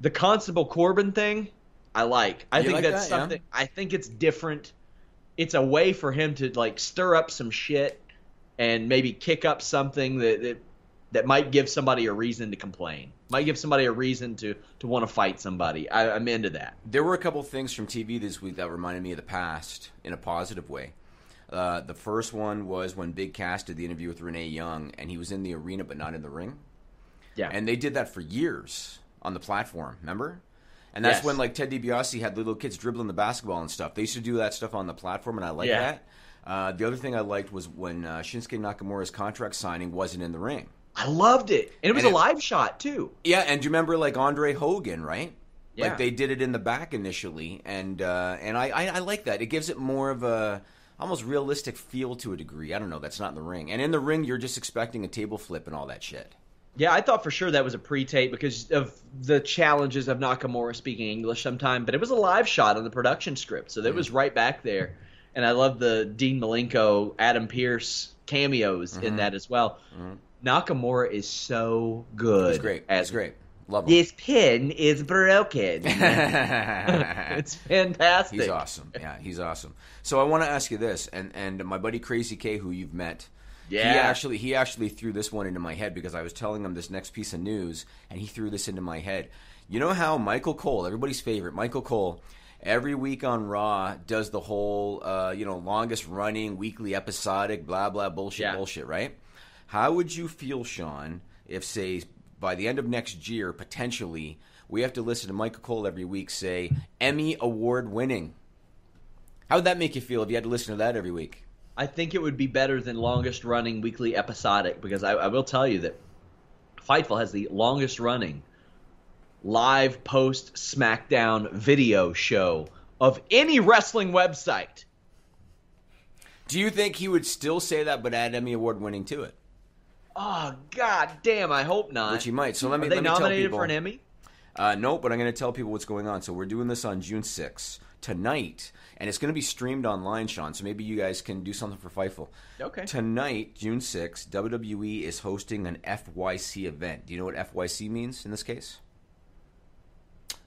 The Constable Corbin thing, I like. I You think like that's that? Yeah. something. I think it's different. It's a way for him to like stir up some shit and maybe kick up something that that, that might give somebody a reason to complain. Might give somebody a reason to to want to fight somebody. I, I'm into that. There were a couple things from TV this week that reminded me of the past in a positive way. Uh, the first one was when Big Cass did the interview with Renee Young, and he was in the arena but not in the ring. Yeah. And they did that for years on the platform, remember? And that's Yes. when like Ted DiBiase had little kids dribbling the basketball and stuff. They used to do that stuff on the platform, and I like Yeah. that. Uh, the other thing I liked was when uh, Shinsuke Nakamura's contract signing wasn't in the ring. I loved it, and it was And a it- live shot too. Yeah, and do you remember like Andre Hogan, right? Yeah. Like they did it in the back initially, and uh, and I, I I like that. It gives it more of a almost realistic feel to a degree. I don't know. That's not in the ring, and in the ring, you're just expecting a table flip and all that shit. Yeah, I thought for sure that was a pre-tape because of the challenges of Nakamura speaking English sometime, but it was a live shot on the production script, so that was right back there. And I love the Dean Malenko, Adam Pearce cameos in mm-hmm. that as well. Mm-hmm. Nakamura is so good. It's great. as- It's great. Love him. This pin is broken. it's fantastic. He's awesome. Yeah, he's awesome. So I want to ask you this, and and my buddy Crazy K, who you've met, Yeah. he actually he actually threw this one into my head because I was telling him this next piece of news, and he threw this into my head. You know how Michael Cole, everybody's favorite, Michael Cole, every week on Raw does the whole uh, you know longest running weekly episodic blah blah bullshit Yeah. bullshit, right? How would you feel, Sean, if say by the end of next year, potentially, we have to listen to Michael Cole every week say Emmy award winning? How would that make you feel if you had to listen to that every week? I think it would be better than longest running weekly episodic because I, I will tell you that Fightful has the longest running live post SmackDown video show of any wrestling website. Do you think he would still say that but add Emmy award winning to it? Oh God damn! I hope not. Which he might. So let me Are they let me tell nominated people. for an Emmy? Uh, no, but I'm going to tell people what's going on. So we're doing this on June 6th tonight, and it's going to be streamed online, Sean. So maybe you guys can do something for Fightful. Okay. Tonight, June 6th, WWE is hosting an FYC event. Do you know what FYC means in this case?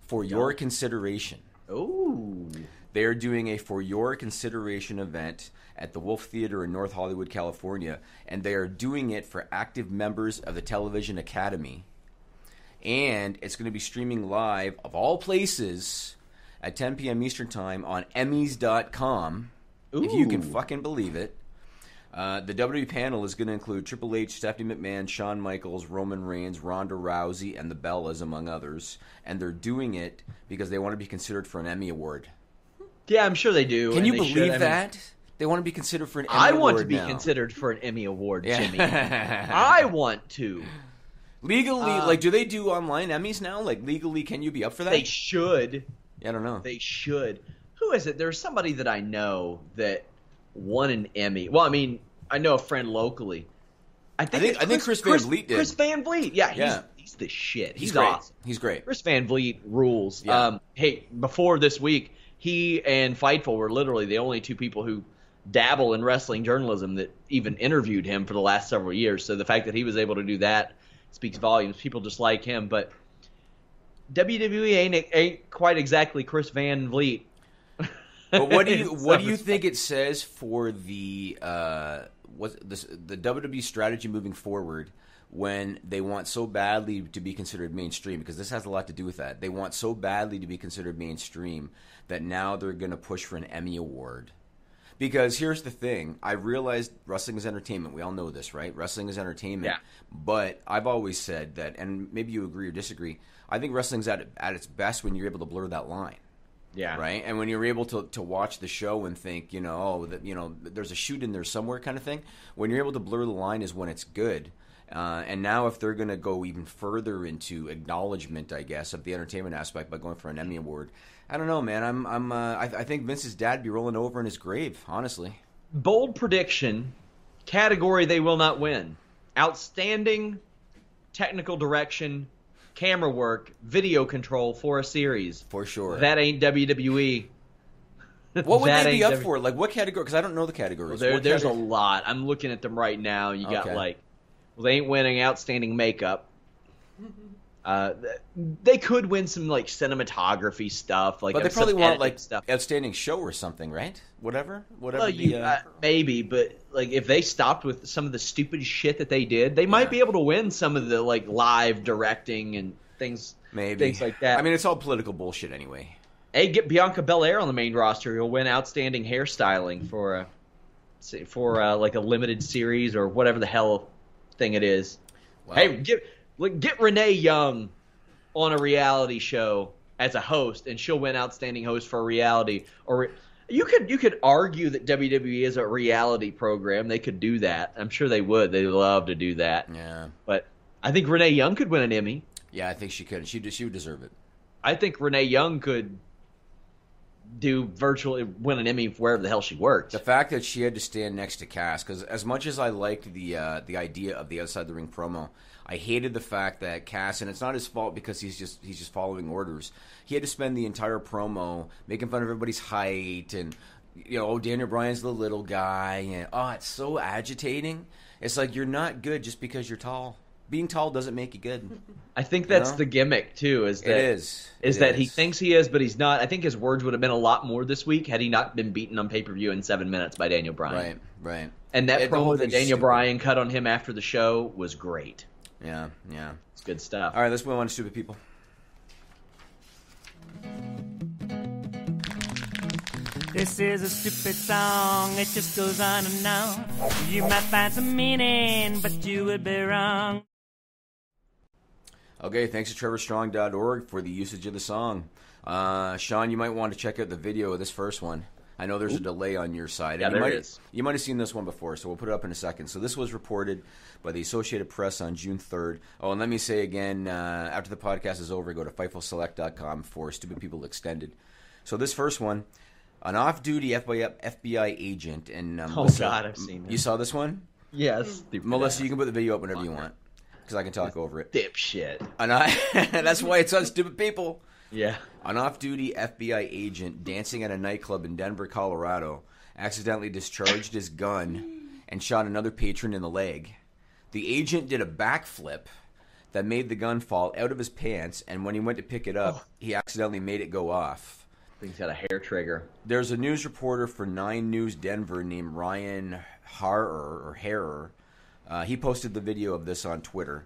For your consideration. Oh. They are doing a for your consideration event at the Wolf Theater in North Hollywood, California, and they are doing it for active members of the Television Academy. And it's going to be streaming live, of all places, at 10 p.m. Eastern Time on Emmys.com. If you can fucking believe it. Uh, the WWE panel is going to include Triple H, Stephanie McMahon, Shawn Michaels, Roman Reigns, Ronda Rousey, and the Bellas, among others. And they're doing it because they want to be considered for an Emmy Award. Yeah, I'm sure they do. Can you believe should. I mean, that? they want to be considered for an Emmy I Award want to be now. considered for an Emmy award, Yeah. Jimmy. I want to. Legally, Uh, like, do they do online Emmys now? Like, legally, can you be up for that? They should. I don't know. They should. Who is it? There's somebody that I know that won an Emmy. Well, I mean, I know a friend locally. I think I think- it's I think Chris Van Vliet did. Chris Van Vliet. Yeah, he's, Yeah. he's the shit. He's He's, great. awesome. He's great. Chris Van Vliet rules. Yeah. Um, hey, before this week, he and Fightful were literally the only two people who dabble in wrestling journalism that even interviewed him for the last several years. So the fact that he was able to do that speaks volumes. People just like him, but WWE ain't ain't quite exactly Chris Van Vliet. But what do you what do you think it says for the uh, what this, the WWE strategy moving forward when they want so badly to be considered mainstream? Because this has a lot to do with that. They want so badly to be considered mainstream that now they're going to push for an Emmy award. Because here's the thing, I realized wrestling is entertainment. We all know this, right? Wrestling is entertainment. Yeah. But I've always said that, and maybe you agree or disagree. I think wrestling's at at its best when you're able to blur that line Yeah. right? And when you're able to, to watch the show and think, you know, oh, that you know, there's a shoot in there somewhere, kind of thing. When you're able to blur the line is when it's good. Uh, and now, if they're going to go even further into acknowledgement, I guess, of the entertainment aspect by going for an Emmy award, I don't know, man. I'm, I'm, uh, I, I think Vince's dad be rolling over in his grave, honestly. Bold prediction. Category they will not win. Outstanding technical direction, camera work, video control for a series. For sure. That ain't WWE. what would that they be up W- for? Like, what category? Because I don't know the categories. There, What there's a lot. I'm looking at them right now. You got Okay. like, well, they ain't winning outstanding makeup. Uh, they could win some like cinematography stuff, like But they probably want like stuff. outstanding show or something, right? Whatever, whatever. Well, the, you, uh, uh, maybe, but like if they stopped with some of the stupid shit that they did, they might Yeah. be able to win some of the like live directing and things, maybe things like that. I mean, it's all political bullshit anyway. hey, get Bianca Belair on the main roster. You'll win outstanding hairstyling for a for uh, like a limited series or whatever the hell thing it is. Wow. Hey, get like, get Renee Young on a reality show as a host, and she'll win outstanding host for a reality. Or You could you could argue that WWE is a reality program. They could do that. I'm sure they would. They love to do that. Yeah. But I think Renee Young could win an Emmy. Yeah, I think she could. She she would deserve it. I think Renee Young could do virtually win an Emmy wherever the hell she worked. The fact that she had to stand next to Cass, because as much as I liked the uh, the idea of the outside the ring promo, I hated the fact that Cass, and it's not his fault because he's just he's just following orders. He had to spend the entire promo making fun of everybody's height and you know, oh Daniel Bryan's the little guy, and oh, it's so agitating. It's like you're not good just because you're tall. Being tall doesn't make you good. I think that's know? the gimmick too. Is It that is. is It that he thinks he is, but he's not. I think his words would have been a lot more this week had he not been beaten on pay per view in seven minutes by Daniel Bryan. Right, right. And that It- promo that Daniel stupid. Bryan cut on him after the show was great. Yeah, yeah. It's good stuff. All right, let's move on to stupid people. This is a stupid song, it just goes on and on. You might find some meaning, but you would be wrong. Okay, thanks to TrevorStrong.org for the usage of the song. Uh, Sean, you might want to check out the video of this first one. I know there's a delay on your side. Yeah, and you there might, is. You might have seen this one before, so we'll put it up in a second. So this was reported by the Associated Press on June 3rd. Oh, and let me say again, uh, after the podcast is over, go to FightfulSelect.com for Stupid People Extended. So this first one, an off-duty FBI, FBI agent, and um, Oh, Melissa- God, I've seen You saw this one? Yes, Melissa, you can put the video up whenever you want, because I can talk over it. dipshit. And I, that's why it's on stupid people. Yeah. An off-duty FBI agent dancing at a nightclub in Denver, Colorado, accidentally discharged his gun and shot another patron in the leg. The agent did a backflip that made the gun fall out of his pants, and when he went to pick it up, he accidentally made it go off. He's got a hair trigger. There's a news reporter for Nine News Denver named Ryan Harrer or Harrer. Uh, he posted the video of this on Twitter.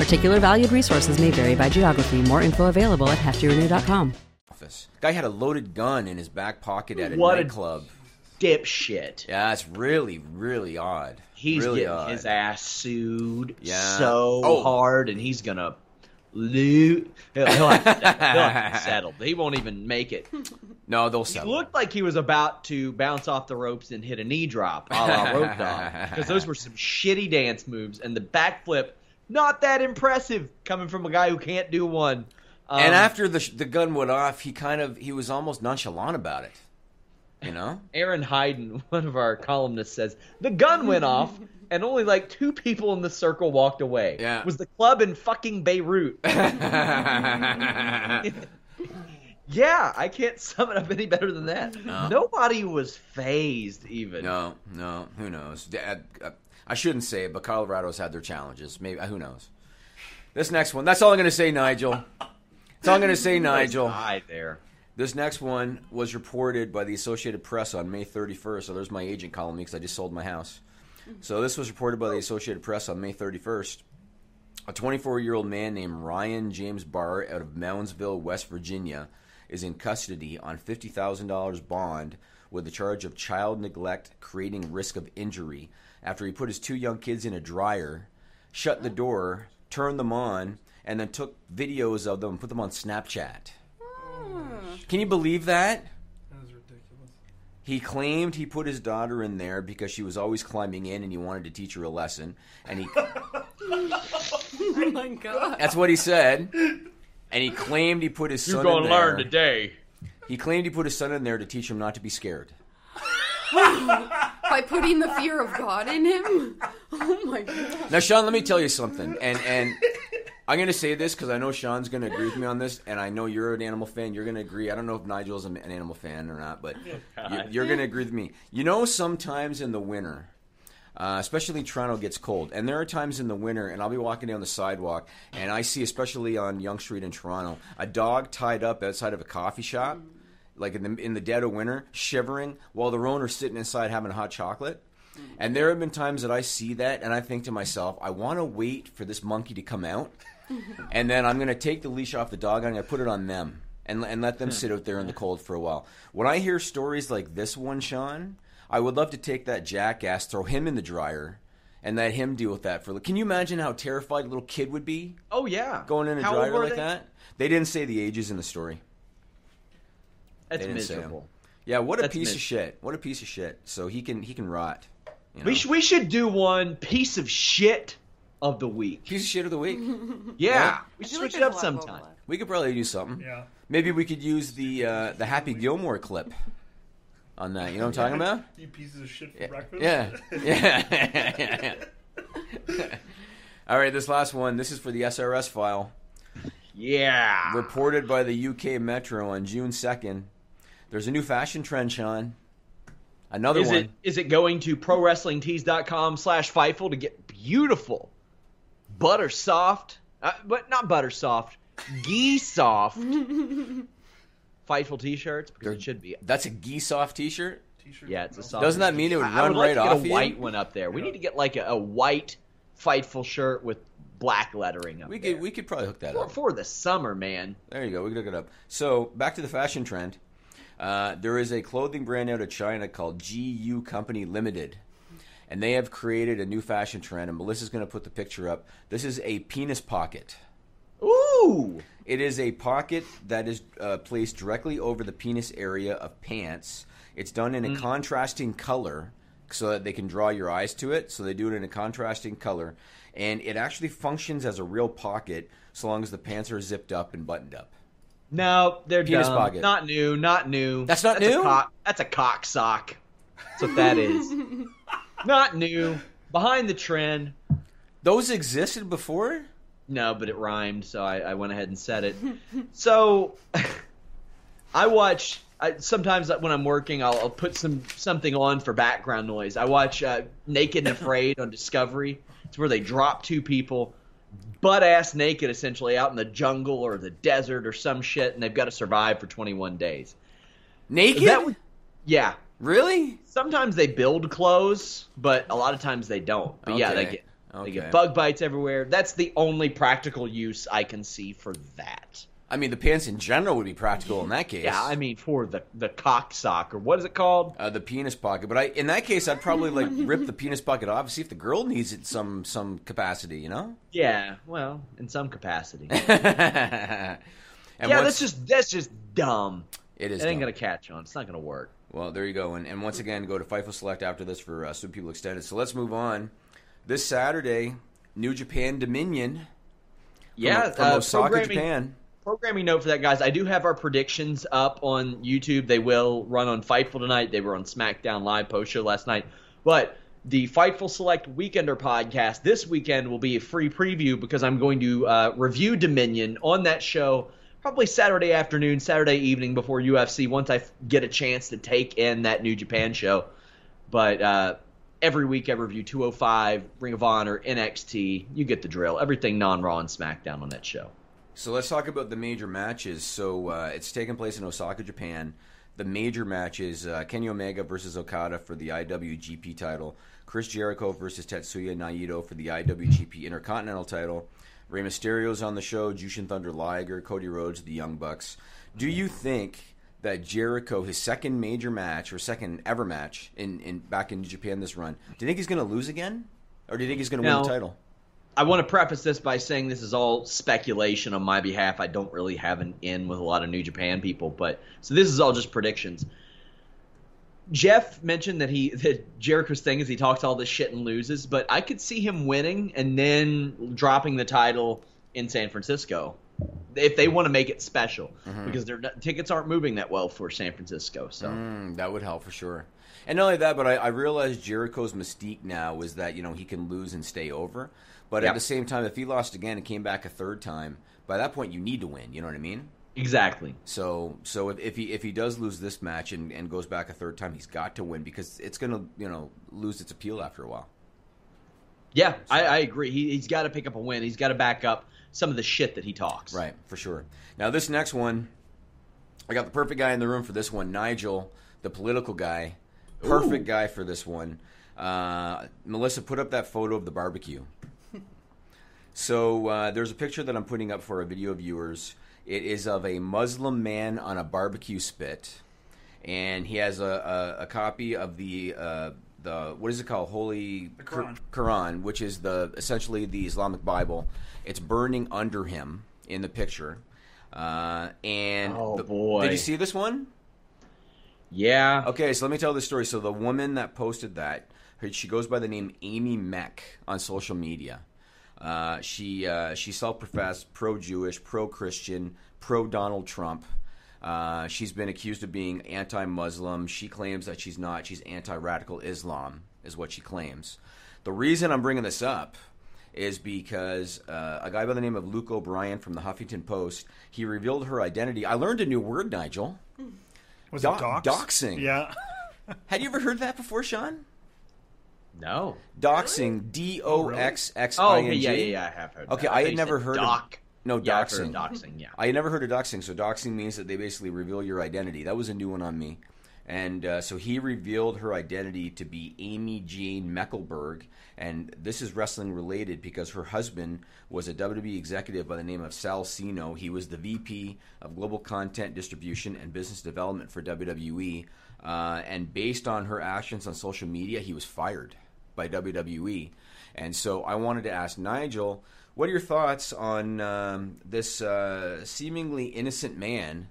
Particular valued resources may vary by geography. More info available at heftyrenew.com. office. Guy had a loaded gun in his back pocket at a What a- nightclub. Dipshit. Yeah, it's really, really odd. He's really getting odd. his ass sued Yeah. so Oh. hard, and he's gonna loot. He'll, he'll, have to, he'll have to be settled. He won't even make it. No, they'll He settle. looked like he was about to bounce off the ropes and hit a knee drop, a la Road Dog, because those were some shitty dance moves, and the backflip not that impressive coming from a guy who can't do one. Um, and after the the gun went off, he kind of he was almost nonchalant about it. You know? Aaron Hayden, one of our columnists, says the gun went off and only like two people in the circle walked away. Yeah. It was the club in fucking Beirut. yeah, I can't sum it up any better than that. Nobody was phased even. No, no. Who knows? I shouldn't say it, but Colorado's had their challenges. Maybe who knows? This next one. That's all I'm going to say, Nigel. That's all I'm going to say, Nigel. Hi there. This next one was reported by the Associated Press on May 31st. So there's my agent calling me because I just sold my house. So this was reported by the Associated Press on May 31st. A 24 year old man named Ryan James Barr out of Moundsville, West Virginia, is in custody on $50,000 bond with the charge of child neglect creating risk of injury after he put his two young kids in a dryer, shut the door, turned them on, and then took videos of them and put them on Snapchat. Hmm. Can you believe that? That is ridiculous. He claimed he put his daughter in there because she was always climbing in and he wanted to teach her a lesson. And he Oh my god. that's what he said. And he claimed he put his son in there. You're going to learn today. He claimed he put his son in there to teach him not to be scared. By putting the fear of God in him? Oh my god. Now, Sean, let me tell you something. And and I'm going to say this because I know Sean's going to agree with me on this, and I know you're an animal fan. You're going to agree. I don't know if Nigel's an an animal fan or not, but you, you're going to agree with me. You know, sometimes in the winter, uh, especially Toronto gets cold, and there are times in the winter, and I'll be walking down the sidewalk, and I see, especially on Yonge Street in Toronto, a dog tied up outside of a coffee shop. Like in the in the dead of winter, shivering while the owner's sitting inside having hot chocolate. Mm-hmm. And there have been times that I see that and I think to myself, I want to wait for this monkey to come out, and then I'm going to take the leash off the dog. And I'm going to put it on them and and let them hmm. sit out there in the cold for a while. When I hear stories like this one, Sean, I would love to take that jackass, throw him in the dryer, and let him deal with that for. Can you imagine how terrified a little kid would be Oh yeah, going in a How dryer like they? that? They didn't say the ages in the story. That's They didn't miserable. Yeah, what a That's piece of shit. What a piece of shit. So he can he can rot. you We know? sh- we should do one piece of shit of the week. piece of shit of the week. Yeah, we should feel like switch it up a lot of sometime. We could probably do something. Yeah. Maybe we could use the uh, the Happy Gilmore clip on that. You know what I'm talking about? You pieces of shit for breakfast. Yeah. Yeah. Yeah. All right, this last one. This is for the SRS file. Yeah. Reported by the UK Metro on June 2nd. There's a new fashion trend, Sean. Another Is one. it is it going to prowrestlingtees.com slash Fightful to get beautiful, butter soft, uh, but not butter soft, gee soft Fightful t-shirts because it should be. That's a geese soft T-shirt. T-shirt. Yeah, it's a soft. Doesn't that mean it would I- I run would like right to get off a you? white one up there. We need to get like a, a white Fightful shirt with black lettering up We there. could we could probably hook that for, up. for the summer, man. There you go. We can look it up. So back to the fashion trend. Uh, there is a clothing brand out of China called GU Company Limited, and they have created a new fashion trend. And Melissa's going to put the picture up. This is a penis pocket. Ooh, It is a pocket that is uh, placed directly over the penis area of pants. It's done in a contrasting color so that they can draw your eyes to it. So they do it in a contrasting color. And it actually functions as a real pocket so long as the pants are zipped up and buttoned up. No, they're Penis dumb. pocket. Not new, not new. That's not a new? cock- that's a cock sock. That's what that is. not new. Behind the trend. Those existed before? No, but it rhymed, so I, I went ahead and said it. so I watch. I, sometimes when I'm working, I'll, I'll put some something on for background noise. I watch uh, Naked and Afraid on Discovery. It's where they drop two people, butt ass naked, essentially out in the jungle or the desert or some shit, and they've got to survive for 21 days. Naked? Yeah. really? Sometimes they build clothes, but a lot of times they don't. But yeah, they Okay. they get bug bites everywhere. That's the only practical use I can see for that. I mean, the pants in general would be practical in that case. Yeah, I mean for the the cock sock or what is it called? uh, the penis pocket, but I in that case I'd probably like rip the penis pocket off and see if the girl needs it some some capacity, you know. Yeah, well, in some capacity. and yeah, that's just that's just dumb. it is. It ain't dumb. gonna catch on. It's not gonna work. Well, there you go. And, and once again, go to Fightful Select after this for uh, Super People Extended. So let's move on. This Saturday, New Japan Dominion. Yeah, from uh, Osaka, programming- Japan. Programming note for that, guys. I do have our predictions up on YouTube. They will run on Fightful tonight. They were on SmackDown Live post show last night. But the Fightful Select Weekender podcast this weekend will be a free preview because I'm going to uh, review Dominion on that show probably Saturday afternoon, Saturday evening before UFC once I get a chance to take in that New Japan show. But uh, every week I review 205, Ring of Honor, NXT. You get the drill. Everything non Raw and SmackDown on that show. So let's talk about the major matches. So uh, it's taking place in Osaka, Japan. The major matches: uh, Kenny Omega versus Okada for the IWGP title, Chris Jericho versus Tetsuya Naito for the IWGP Intercontinental title. Rey Mysterio's on the show. Jushin Thunder Liger, Cody Rhodes, the Young Bucks. Do you think that Jericho, his second major match or second ever match in, in back in Japan this run, do you think he's going to lose again, or do you think he's going to win the title? I want to preface this by saying this is all speculation on my behalf. I don't really have an in with a lot of New Japan people, but so this is all just predictions. Jeff mentioned that he that Jericho's thing is he talks all this shit and loses, but I could see him winning and then dropping the title in San Francisco if they want to make it special because their tickets aren't moving that well for San Francisco. So Mm, that would help for sure. And not only that, but I, I realize Jericho's mystique now is that you know he can lose and stay over. But at the same time, if he lost again and came back a third time, by that point you need to win. You know what I mean? exactly. So so if, if he if he does lose this match and, and goes back a third time, he's got to win because it's gonna you know lose its appeal after a while. Yeah, I, I agree. He, he's got to pick up a win. He's got to back up some of the shit that he talks. Right, for sure. Now this next one, I got the perfect guy in the room for this one, Nigel, the political guy. Perfect guy for this one. Uh, Melissa, put up that photo of the barbecue. So uh, there's a picture that I'm putting up for our video viewers. It is of a Muslim man on a barbecue spit, and he has a, a, a copy of the uh, the what is it called? Holy The Quran. Quran, which is the essentially the Islamic Bible. It's burning under him in the picture. Uh, and Oh, the- boy. did you see this one? Yeah. Okay, so let me tell the story. So the woman that posted that, she goes by the name Amy Mek on social media. Uh, she uh, she self-professed pro-Jewish, pro-Christian, pro-Donald Trump. Uh, she's been accused of being anti-Muslim. She claims that she's not. She's anti-radical Islam, is what she claims. The reason I'm bringing this up is because uh, a guy by the name of Luke O'Brien from the Huffington Post he revealed her identity. I learned a new word, Nigel. Was Do- it dox? doxing. Yeah. Had you ever heard that before, Sean? No. Doxing, D O X X Oh, I okay, yeah, yeah, yeah, I have heard. Okay, that. I thought had never heard doc. of no Yeah, I've heard doxing. of doxing, yeah. I had never heard of doxing. So doxing means that they basically reveal your identity. That was a new one on me. And uh, so he revealed her identity to be Amy Jane Mekelburg, and this is wrestling related because her husband was a WWE executive by the name of Sal Siino. He was the VP of Global Content Distribution and Business Development for WWE, uh, and based on her actions on social media, he was fired by WWE. And so I wanted to ask Nigel, what are your thoughts on um, this uh, seemingly innocent man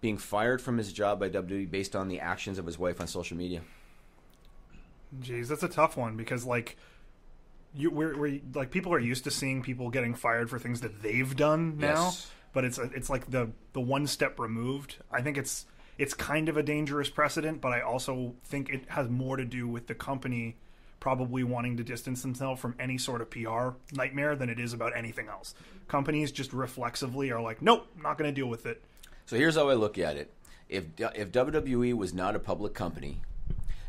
being fired from his job by WWE based on the actions of his wife on social media? Jeez, that's a tough one because like you we're, we're like people are used to seeing people getting fired for things that they've done now, Yes. but it's it's like the the one step removed. I think it's it's kind of a dangerous precedent, but I also think it has more to do with the company probably wanting to distance themselves from any sort of PR nightmare than it is about anything else. Companies just reflexively are like, nope, not going to deal with it. So here's how I look at it: if if WWE was not a public company,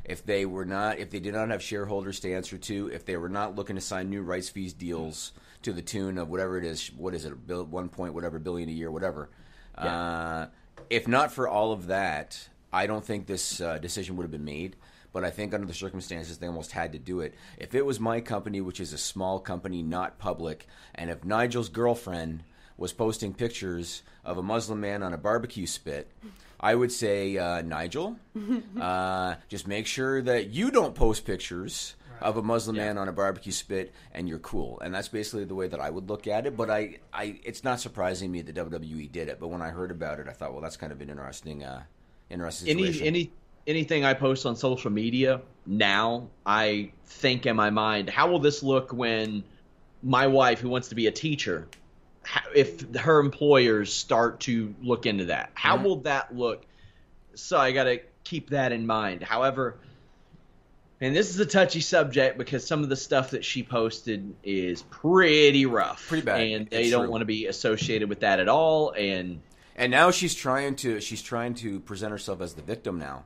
if they were not, if they did not have shareholders to answer to, if they were not looking to sign new rights fees deals to the tune of whatever it is, what is it, a bill, one point whatever billion a year, whatever. Uh, if not for all of that, I don't think this uh, decision would have been made. But I think under the circumstances, they almost had to do it. If it was my company, which is a small company, not public, and if Nigel's girlfriend was posting pictures of a Muslim man on a barbecue spit, I would say, uh, Nigel, uh, just make sure that you don't post pictures of a Muslim man on a barbecue spit, and you're cool. And that's basically the way that I would look at it. But I, I, it's not surprising me that WWE did it. But when I heard about it, I thought, well, that's kind of an interesting, uh, interesting situation. Any any anything I post on social media now, I think in my mind, how will this look when my wife, who wants to be a teacher, if her employers start to look into that? How Mhm. will that look? So I got to keep that in mind. However, and this is a touchy subject because some of the stuff that she posted is pretty rough, Pretty bad. and they It's don't true. want to be associated with that at all. And And now she's trying to she's trying to present herself as the victim now,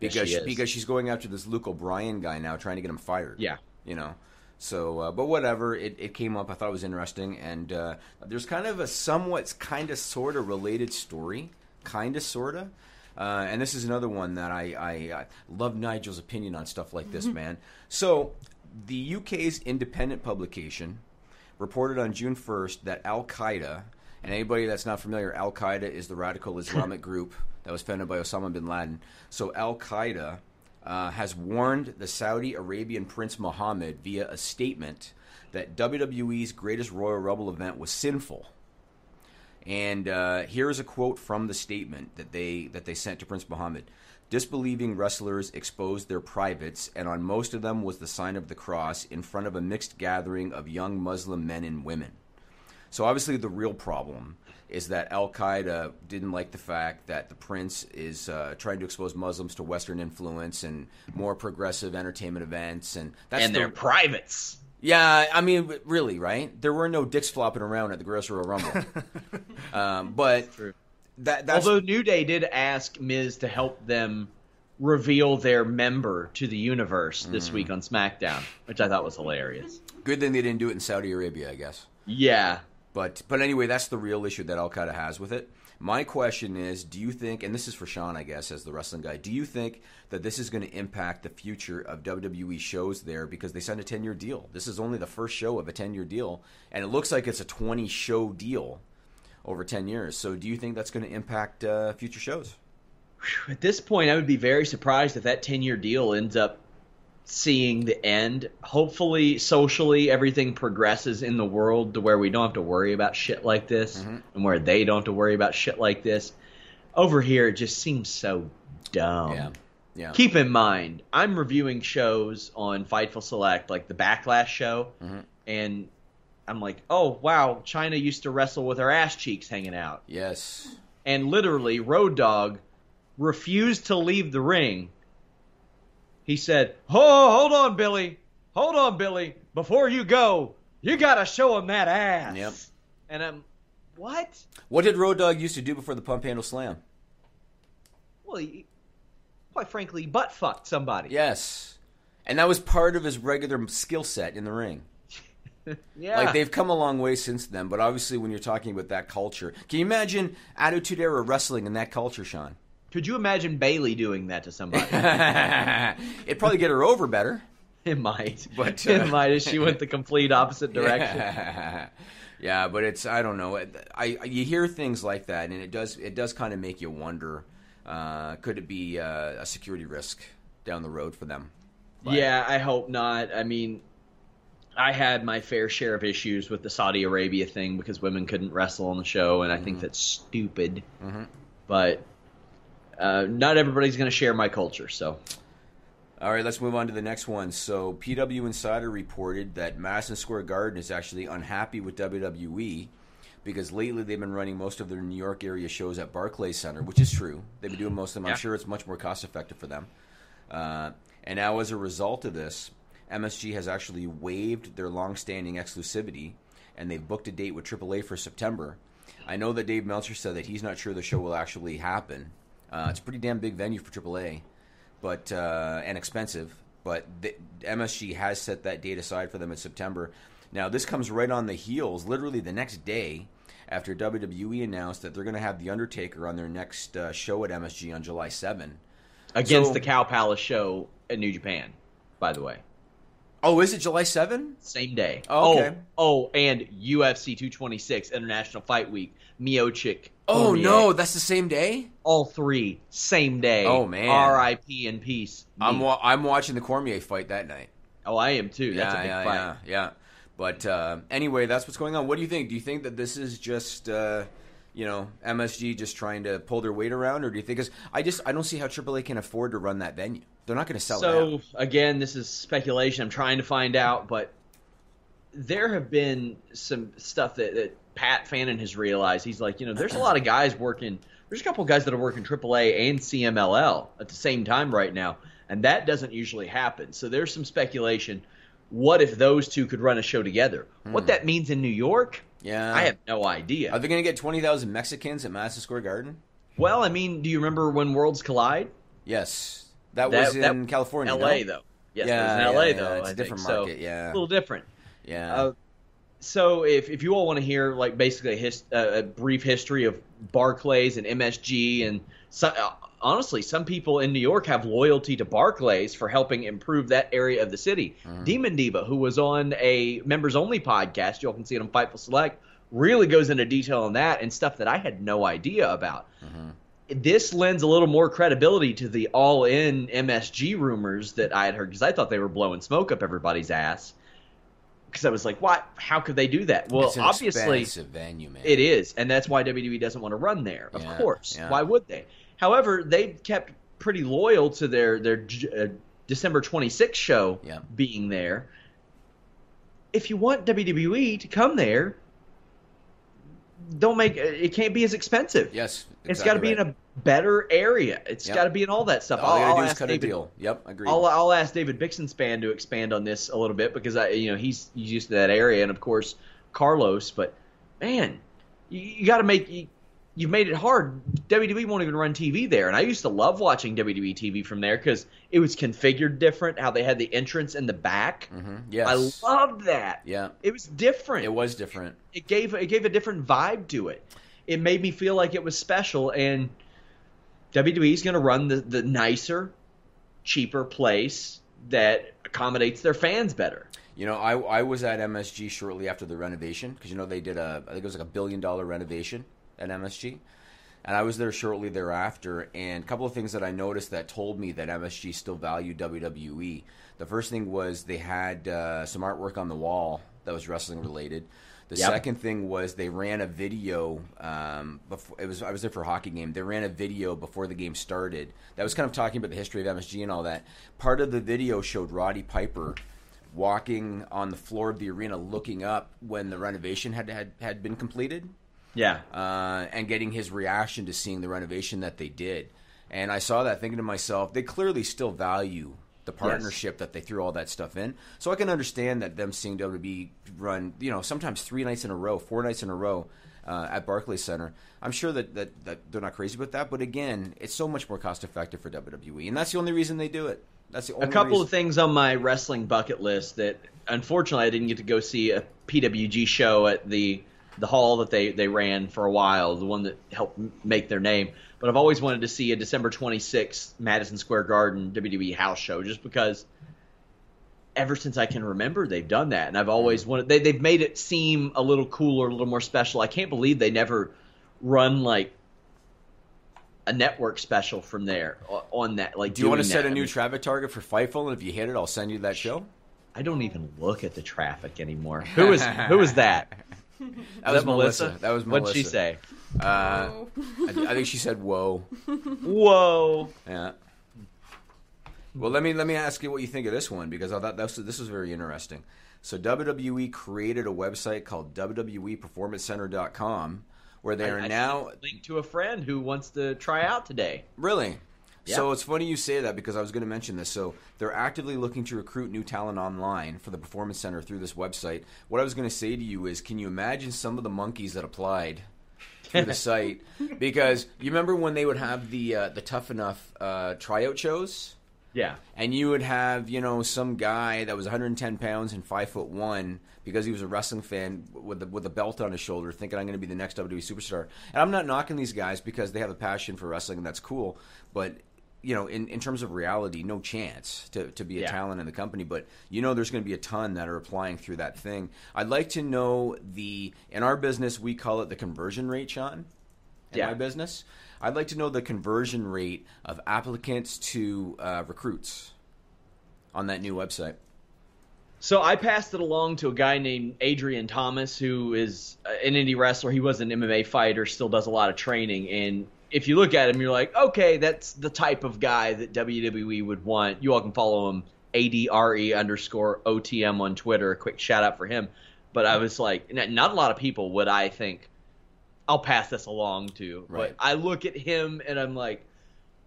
because she because she's going after this Luke O'Brien guy now, trying to get him fired. Yeah. you know. So, uh, but whatever, it, it came up. I thought it was interesting, and uh, there's kind of a somewhat, kind of, sort of related story, kind of, sort of. Uh, and this is another one that I, I, I love Nigel's opinion on stuff like this, man. So, the UK's independent publication reported on June 1st that Al Qaeda, and anybody that's not familiar, Al Qaeda is the radical Islamic group that was founded by Osama bin Laden. So Al Qaeda uh, has warned the Saudi Arabian Prince Mohammed via a statement that WWE's greatest Royal Rumble event was sinful. And uh, here's a quote from the statement that they that they sent to Prince Mohammed. Disbelieving wrestlers exposed their privates, and on most of them was the sign of the cross in front of a mixed gathering of young Muslim men and women. So obviously, the real problem is that Al Qaeda didn't like the fact that the prince is uh, trying to expose Muslims to Western influence and more progressive entertainment events, and that's and the- their privates. Yeah, I mean, really, right? There were no dicks flopping around at the Gross Royal Rumble. um, but that that's Although New Day did ask Miz to help them reveal their member to the universe this Mm. week on SmackDown, which I thought was hilarious. good thing they didn't do it in Saudi Arabia, I guess. Yeah, But but anyway, that's the real issue that Al Qaeda has with it. My question is, do you think, and this is for Sean, I guess, as the wrestling guy, do you think that this is going to impact the future of WWE shows there because they signed a 10 year deal? This is only the first show of a 10 year deal, and it looks like it's a 20 show deal over 10 years. So do you think that's going to impact uh, future shows? At this point, I would be very surprised if that 10 year deal ends up seeing the end. Hopefully, socially, everything progresses in the world to where we don't have to worry about shit like this Mm-hmm. and where they don't have to worry about shit like this. Over here, it just seems so dumb. Yeah. Yeah. Keep in mind, I'm reviewing shows on Fightful Select, like the Backlash show, Mm-hmm. and I'm like, oh, wow, Chyna used to wrestle with her ass cheeks hanging out. Yes. And literally, Road Dog refused to leave the ring. He said, Oh, hold on, Billy. Hold on, Billy. Before you go, you got to show him that ass. Yep. And I'm, what? What did Road Dog used to do before the pump handle slam? Well, he, quite frankly, he butt fucked somebody. Yes. And that was part of his regular skill set in the ring. Yeah. Like they've come a long way since then, but obviously when you're talking about that culture, can you imagine Attitude Era wrestling in that culture, Sean? Could you imagine Bayley doing that to somebody? It'd probably get her over better. it might. But, it uh, might if she went the complete opposite direction. Yeah. Yeah, but it's I don't know. I, I you hear things like that, and it does it does kind of make you wonder. Uh, could it be uh, a security risk down the road for them? Yeah, I hope not. I mean, I had my fair share of issues with the Saudi Arabia thing because women couldn't wrestle on the show, and I think that's stupid. But uh, not everybody's going to share my culture, so All right, let's move on to the next one. So, PW Insider reported that Madison Square Garden is actually unhappy with WWE because lately they've been running most of their New York area shows at Barclays Center, which is true. They've been doing most of them. Yeah. I'm sure it's much more cost effective for them. Uh, and now, as a result of this, MSG has actually waived their long-standing exclusivity, and they've booked a date with AAA for September. I know that Dave Meltzer said that he's not sure the show will actually happen. Uh, it's a pretty damn big venue for AAA, but uh, and expensive. But the, MSG has set that date aside for them in September. Now, this comes right on the heels, literally the next day, after WWE announced that they're going to have The Undertaker on their next uh, show at MSG on July 7. against So- the Cow Palace show in New Japan, by the way. Oh, is it July 7? Same day. Oh, okay. Oh, oh, and UFC 226 International Fight Week, Miocic. Oh, Cormier. no, that's the same day? All three, same day. Oh, man. R.I.P. in peace. I'm, wa- I'm watching the Cormier fight that night. oh, I am too. That's yeah, a big yeah, fight. yeah, yeah. But uh, anyway, that's what's going on. What do you think? Do you think that this is just, uh, you know, MSG just trying to pull their weight around, or do you think? Cause I just I don't see how AAA can afford to run that venue. They're not going to sell. So again, this is speculation. I'm trying to find out, but there have been some stuff that, that Pat Fannin has realized. He's like, you know, there's a lot of guys working. There's a couple of guys that are working AAA and CMLL at the same time right now, and that doesn't usually happen. So there's some speculation. What if those two could run a show together? What that means in New York, Hmm. Yeah, I have no idea. Are they going to get twenty thousand Mexicans at Madison Square Garden? well, I mean, do you remember when Worlds Collide? Yes, that, That- was in that- California. L.A. no? though. Yes, Yeah, it was in L.A. yeah, though. it's I a think. different So, market, yeah. a little different. Yeah. Uh, so if, if you all want to hear like basically a, his, uh, a brief history of Barclays and MSG and so, uh, honestly some people in New York have loyalty to Barclays for helping improve that area of the city. Demon Diva who was on a members only podcast, you all can see it on Fightful Select, really goes into detail on that and stuff that I had no idea about. This lends a little more credibility to the all in MSG rumors that I had heard because I thought they were blowing smoke up everybody's ass because I was like, "What? How could they do that?" Well, it's an obviously, venue, man. it is, and that's why WWE doesn't want to run there. Of Yeah, course, yeah. why would they? However, they kept pretty loyal to their their uh, December 26th show Yeah. being there. If you want WWE to come there, don't make it can't be as expensive. Yes, it's got to be exactly in a better area. It's Yep. got to be in all that stuff. All they I'll, gotta I'll do is cut a deal. Yep, agreed. I'll, I'll ask David Bixenspan to expand on this a little bit because I, you know, he's, he's used to that area, and of course Carlos. But man, you, you got to make you, you've made it hard. WWE won't even run TV there. And I used to love watching WWE TV from there because it was configured different. How they had the entrance in the back. Mm-hmm. Yes. I loved that. Yeah. It was different. It was different. It gave it gave a different vibe to it. It made me feel like it was special. And WWE's going to run the the nicer, cheaper place that accommodates their fans better. You know, I I was at MSG shortly after the renovation because you know they did a I think it was like a billion dollar renovation at MSG, and I was there shortly thereafter. And a couple of things that I noticed that told me that MSG still valued WWE. The first thing was they had uh, some artwork on the wall that was wrestling related. The Yep. second thing was they ran a video. Um, before it was I was there for a hockey game. They ran a video before the game started that was kind of talking about the history of MSG and all that. Part of the video showed Roddy Piper walking on the floor of the arena, looking up when the renovation had had, had been completed, Yeah. uh, and getting his reaction to seeing the renovation that they did. And I saw that, thinking to myself, they clearly still value the partnership that they threw all that stuff in. So I can understand that them seeing WWE run, you know, sometimes three nights in a row, four nights in a row uh, at Barclays Center. I'm sure that, that, that they're not crazy about that, but again, it's so much more cost effective for WWE, and that's the only reason they do it. That's the only a couple reason. of things on my wrestling bucket list that unfortunately I didn't get to go see a PWG show at the the hall that they, they ran for a while, the one that helped make their name. But I've always wanted to see a December 26th Madison Square Garden WWE house show just because ever since I can remember they've done that and I've always wanted they they've made it seem a little cooler, a little more special. I can't believe they never run like a network special from there on that like Do you want to set that. a I new mean- traffic target for Fightful, and if you hit it, I'll send you that show? I don't even look at the traffic anymore. Who is who is that? That Is was Melissa. That was Melissa. What'd she say? Uh, I, I think she said, "Whoa." Whoa. Yeah. Well, let me let me ask you what you think of this one because I thought this this was very interesting. So WWE created a website called WWEPerformanceCenter.com where they I- are I now linked to a friend who wants to try out today. Really? So it's funny you say that because I was going to mention this. So they're actively looking to recruit new talent online for the Performance Center through this website. What I was going to say to you is, can you imagine some of the monkeys that applied through the site? Because you remember when they would have the uh, the Tough Enough uh, tryout shows, Yeah. and you would have you know some guy that was 110 pounds and five foot one because he was a wrestling fan with the, with a belt on his shoulder, thinking I'm going to be the next WWE superstar. And I'm not knocking these guys because they have a passion for wrestling and that's cool, but you know, in, in terms of reality, no chance to, to be a Yeah. talent in the company. But you know, there's going to be a ton that are applying through that thing. I'd like to know the in our business we call it the conversion rate, Sean. In Yeah. my business, I'd like to know the conversion rate of applicants to uh, recruits on that new website. So I passed it along to a guy named Adrian Thomas, who is uh, an indie wrestler. He was an MMA fighter, still does a lot of training. And if you look at him, you're like, okay, that's the type of guy that WWE would want. You all can follow him, ADRE E underscore OTM on Twitter. A quick shout out for him. But I was like, not a lot of people would I think I'll pass this along to. Right. But I look at him and I'm like,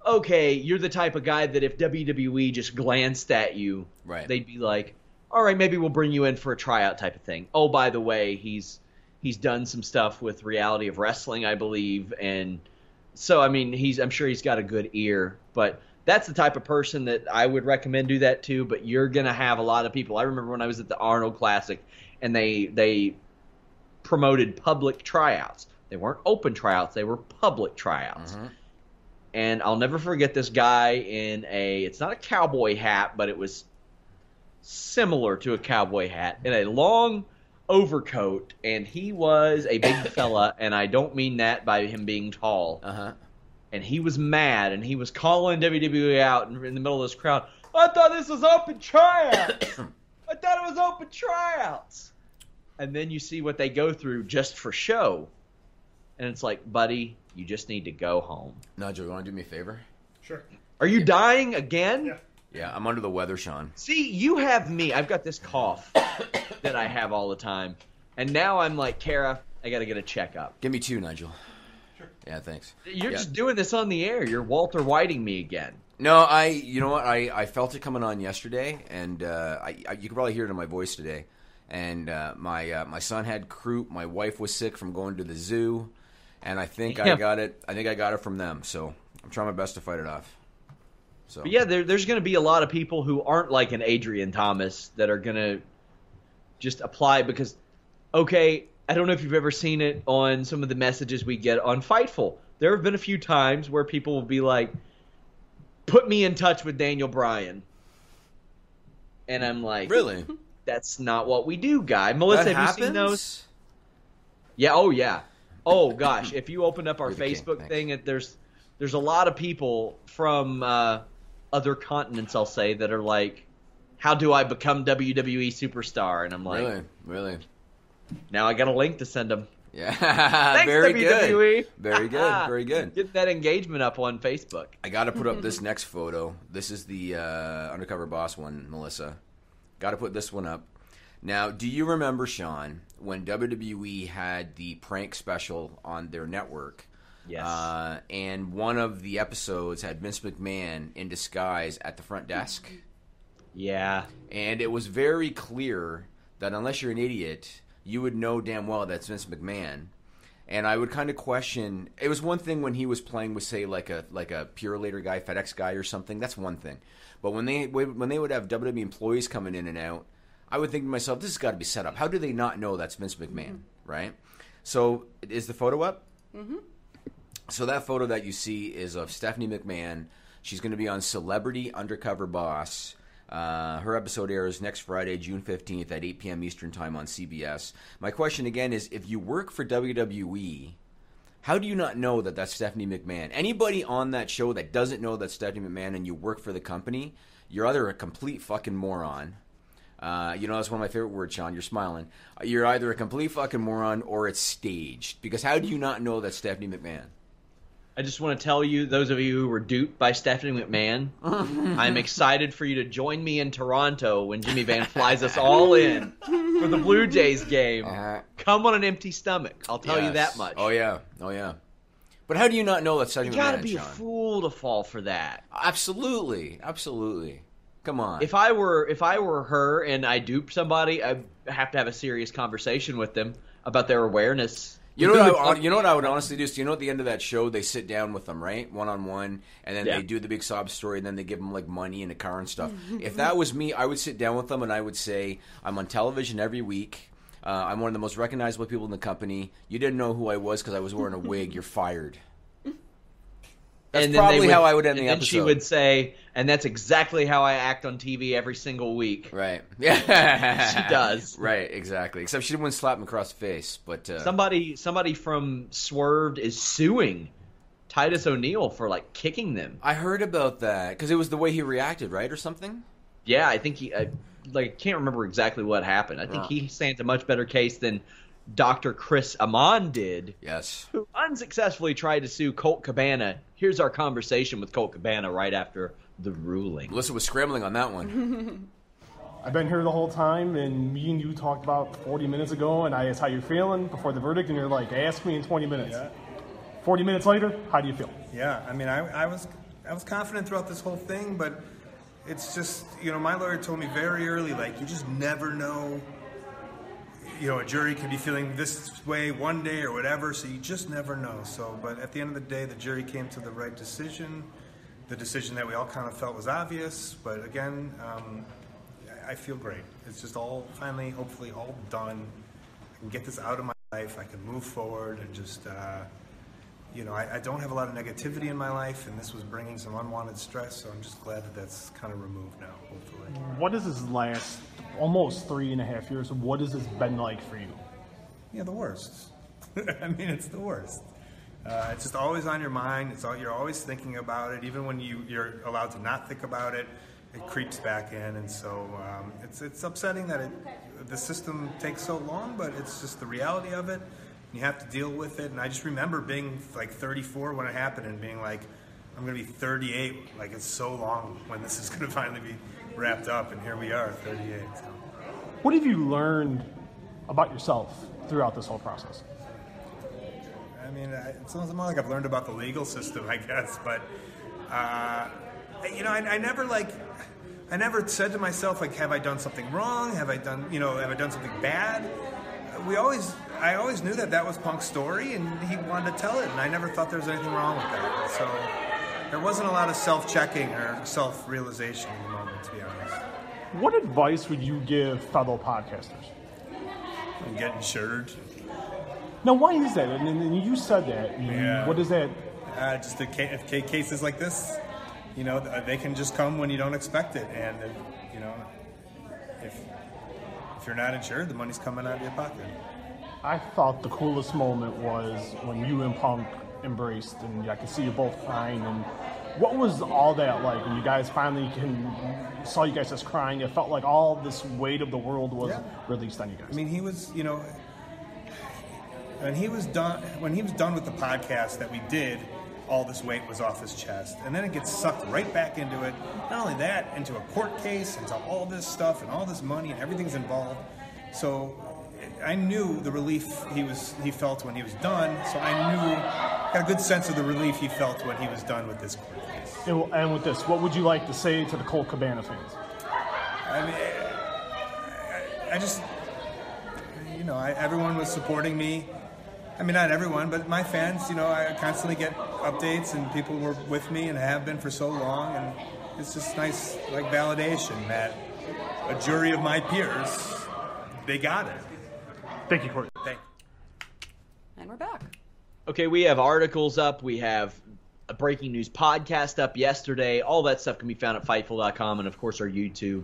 okay, you're the type of guy that if WWE just glanced at you, Right. they'd be like, all right, maybe we'll bring you in for a tryout type of thing. Oh, by the way, he's he's done some stuff with Reality of Wrestling, I believe, and so I mean, he's I'm sure he's got a good ear, but that's the type of person that I would recommend do that to. But you're gonna have a lot of people. I remember when I was at the Arnold Classic, and they they promoted public tryouts. They weren't open tryouts; they were public tryouts. Mm-hmm. And I'll never forget this guy in a it's not a cowboy hat, but it was similar to a cowboy hat in a long overcoat and he was a big fella and I don't mean that by him being tall. Uh-huh. And he was mad and he was calling WWE out in, in the middle of this crowd. I thought this was open tryouts. I thought it was open tryouts. And then you see what they go through just for show. And it's like, buddy, you just need to go home. Nigel, you want to do me a favor? Sure. Are you dying again? Yeah. Yeah, I'm under the weather, Sean. See, you have me. I've got this cough that I have all the time. And now I'm like, Kara, I got to get a checkup. Give me two, Nigel. Sure. Yeah, thanks. You're Yeah. just doing this on the air. You're Walter Whiting me again. No, I. You know what? I, I felt it coming on yesterday, and uh, I, I you can probably hear it in my voice today. And uh, my uh, my son had croup. My wife was sick from going to the zoo, and I think I got it. I think I got it from them. So I'm trying my best to fight it off. So But yeah, there, there's going to be a lot of people who aren't like an Adrian Thomas that are going to just apply because, okay, I don't know if you've ever seen it on some of the messages we get on Fightful. There have been a few times where people will be like, "Put me in touch with Daniel Bryan," and I'm like, really, That's not what we do, guy. Melissa, That have you seen those? Yeah. Oh, yeah. Oh gosh, if you open up our You're king. Facebook thing, it, there's there's a lot of people from uh, other continents, I'll say, that are like, "How do I become WWE superstar?" And I'm like, really, really, now I got a link to send them. yeah, Thanks, very WWE. good, very good, very good. Get that engagement up on Facebook. I got to put up this next photo. This is the uh, undercover boss one, Melissa. Got to put this one up. Now, do you remember Sean when WWE had the prank special on their network? Yes. Uh, and one of the episodes had Vince McMahon in disguise at the front desk. Yeah. And it was very clear that unless you're an idiot, you would know damn well that's Vince McMahon. And I would kind of question. It was one thing when he was playing with, say, like a like a Purolator guy, FedEx guy, or something. That's one thing. But when they when they would have WWE employees coming in and out, I would think to myself, "This has got to be set up. How do they not know that's Vince McMahon?" Right. So, is the photo up? Mm-hmm. So that photo that you see is of Stephanie McMahon. She's going to be on Celebrity Undercover Boss. Uh, her episode airs next Friday, June 15th at 8 p.m. Eastern Time on CBS. My question again is if you work for WWE, how do you not know that that's Stephanie McMahon? Anybody on that show that doesn't know that's Stephanie McMahon and you work for the company, you're either a complete fucking moron. Uh, you know, that's one of my favorite words, Sean. You're smiling. You're either a complete fucking moron or it's staged. Because how do you not know that Stephanie McMahon? I just want to tell you, those of you who were duped by Stephanie McMahon, I'm excited for you to join me in Toronto when Jimmy Van flies us all in for the Blue Jays game. Come on an empty stomach. I'll tell you Uh-huh. That much. Oh yeah, oh yeah. But how do you not know that that's you gotta McMahon, be a fool to fall for that. Absolutely, absolutely. Come on. If I were if I were her and I duped somebody, I'd have to have a serious conversation with them about their awareness. You know what? I, you know what I would honestly do? So you know, at the end of that show, they sit down with them, right, one on one, and then Yeah. they do the big sob story, and then they give them like money and a car and stuff. if that was me, I would sit down with them and I would say, "I'm on television every week. Uh, I'm one of the most recognizable people in the company. You didn't know who I was because I was wearing a wig. You're fired." That's and probably would- how I would end and the then she would say, and that's exactly how I act on TV every single week. Right. Yeah. She does. Right. Exactly. Except she wouldn't slap him across the face. But uh, Somebody somebody from Swerved is suing Titus O'Neil for like kicking them. I heard about that because it was the way he reacted, right, or something. Yeah, I think he I, like can't remember exactly what happened. I think Yeah. he stands a much better case than Dr. Chris Amann did, Yes. who unsuccessfully tried to sue Colt Cabana. Here's our conversation with Colt Cabana right after the ruling. Melissa was scrambling on that one. I've been here the whole time, and me and you talked about 40 minutes ago, and I asked how you're feeling before the verdict, and you're like, ask me in 20 minutes. 40 minutes later, how do you feel? Yeah, I mean, I, I was I was confident throughout this whole thing, but it's just you know my lawyer told me very early, like you just never know. You know, a jury could be feeling this way one day or whatever, so you just never know. So, but at the end of the day, the jury came to the right decision, the decision that we all kind of felt was obvious. But again, um, I feel great. It's just all finally, hopefully, all done. I can get this out of my life. I can move forward and just. Uh, you know, I, I don't have a lot of negativity in my life, and this was bringing some unwanted stress. So I'm just glad that that's kind of removed now. Hopefully. What does this last almost three and a half years? What has this been like for you? Yeah, the worst. I mean, it's the worst. Uh, it's just always on your mind. It's all, you're always thinking about it, even when you, you're allowed to not think about it. It creeps back in, and so um, it's it's upsetting that it, the system takes so long. But it's just the reality of it. You have to deal with it. And I just remember being like 34 when it happened, and being like, I'm going to be 38. Like it's so long when this is going to finally be wrapped up, and here we are, 38. So. What have you learned about yourself throughout this whole process? I mean, it sounds more like I've learned about the legal system, I guess. But uh, you know, I, I never like, I never said to myself like, have I done something wrong? Have I done, you know, have I done something bad? We always, I always knew that that was Punk's story, and he wanted to tell it, and I never thought there was anything wrong with that. So there wasn't a lot of self-checking or self-realization in the moment, to be honest. What advice would you give fellow podcasters? And get insured. Now, why is that? And, and you said that. Yeah. What is that? Uh, just if ca- cases like this, you know, they can just come when you don't expect it, and if, you know, if if you're not insured, the money's coming out of your pocket. I thought the coolest moment was when you and Punk embraced, and I could see you both crying. And what was all that like when you guys finally can saw you guys just crying? It felt like all this weight of the world was Yeah. released on you guys. I mean, he was, you know, when he was done when he was done with the podcast that we did, all this weight was off his chest, and then it gets sucked right back into it. Not only that, into a court case, into all this stuff and all this money and everything's involved. So I knew the relief he was he felt when he was done. So I knew got a good sense of the relief he felt when he was done with this case. And, and with this, what would you like to say to the Colt Cabana fans? I mean, I, I just, you know, I, everyone was supporting me. I mean, not everyone, but my fans, you know, I constantly get updates and people were with me and have been for so long. And it's just nice, like, validation that a jury of my peers, they got it. Thank you, Corey. Thank And we're back. Okay, we have articles up. We have a breaking news podcast up yesterday. All that stuff can be found at Fightful.com and, of course, our YouTube,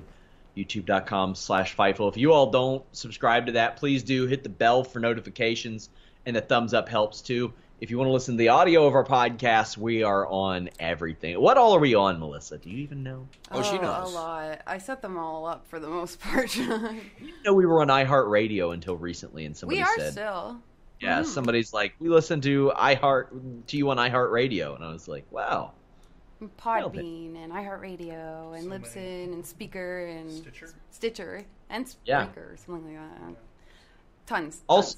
youtube.com slash Fightful. If you all don't subscribe to that, please do. Hit the bell for notifications, and the thumbs up helps, too. If you want to listen to the audio of our podcast, we are on everything. What all are we on, Melissa? Do you even know? Oh, she knows. A lot. I set them all up for the most part. John. know, we were on iHeartRadio until recently, and somebody said, we are said, still. Yeah, Mhm. somebody's like, we listen to iHeart to you on iHeartRadio, and I was like, wow. Podbean and iHeartRadio and Libsyn and Speaker and Stitcher, Stitcher and Yeah. Spreaker, something like that. Tons. Also,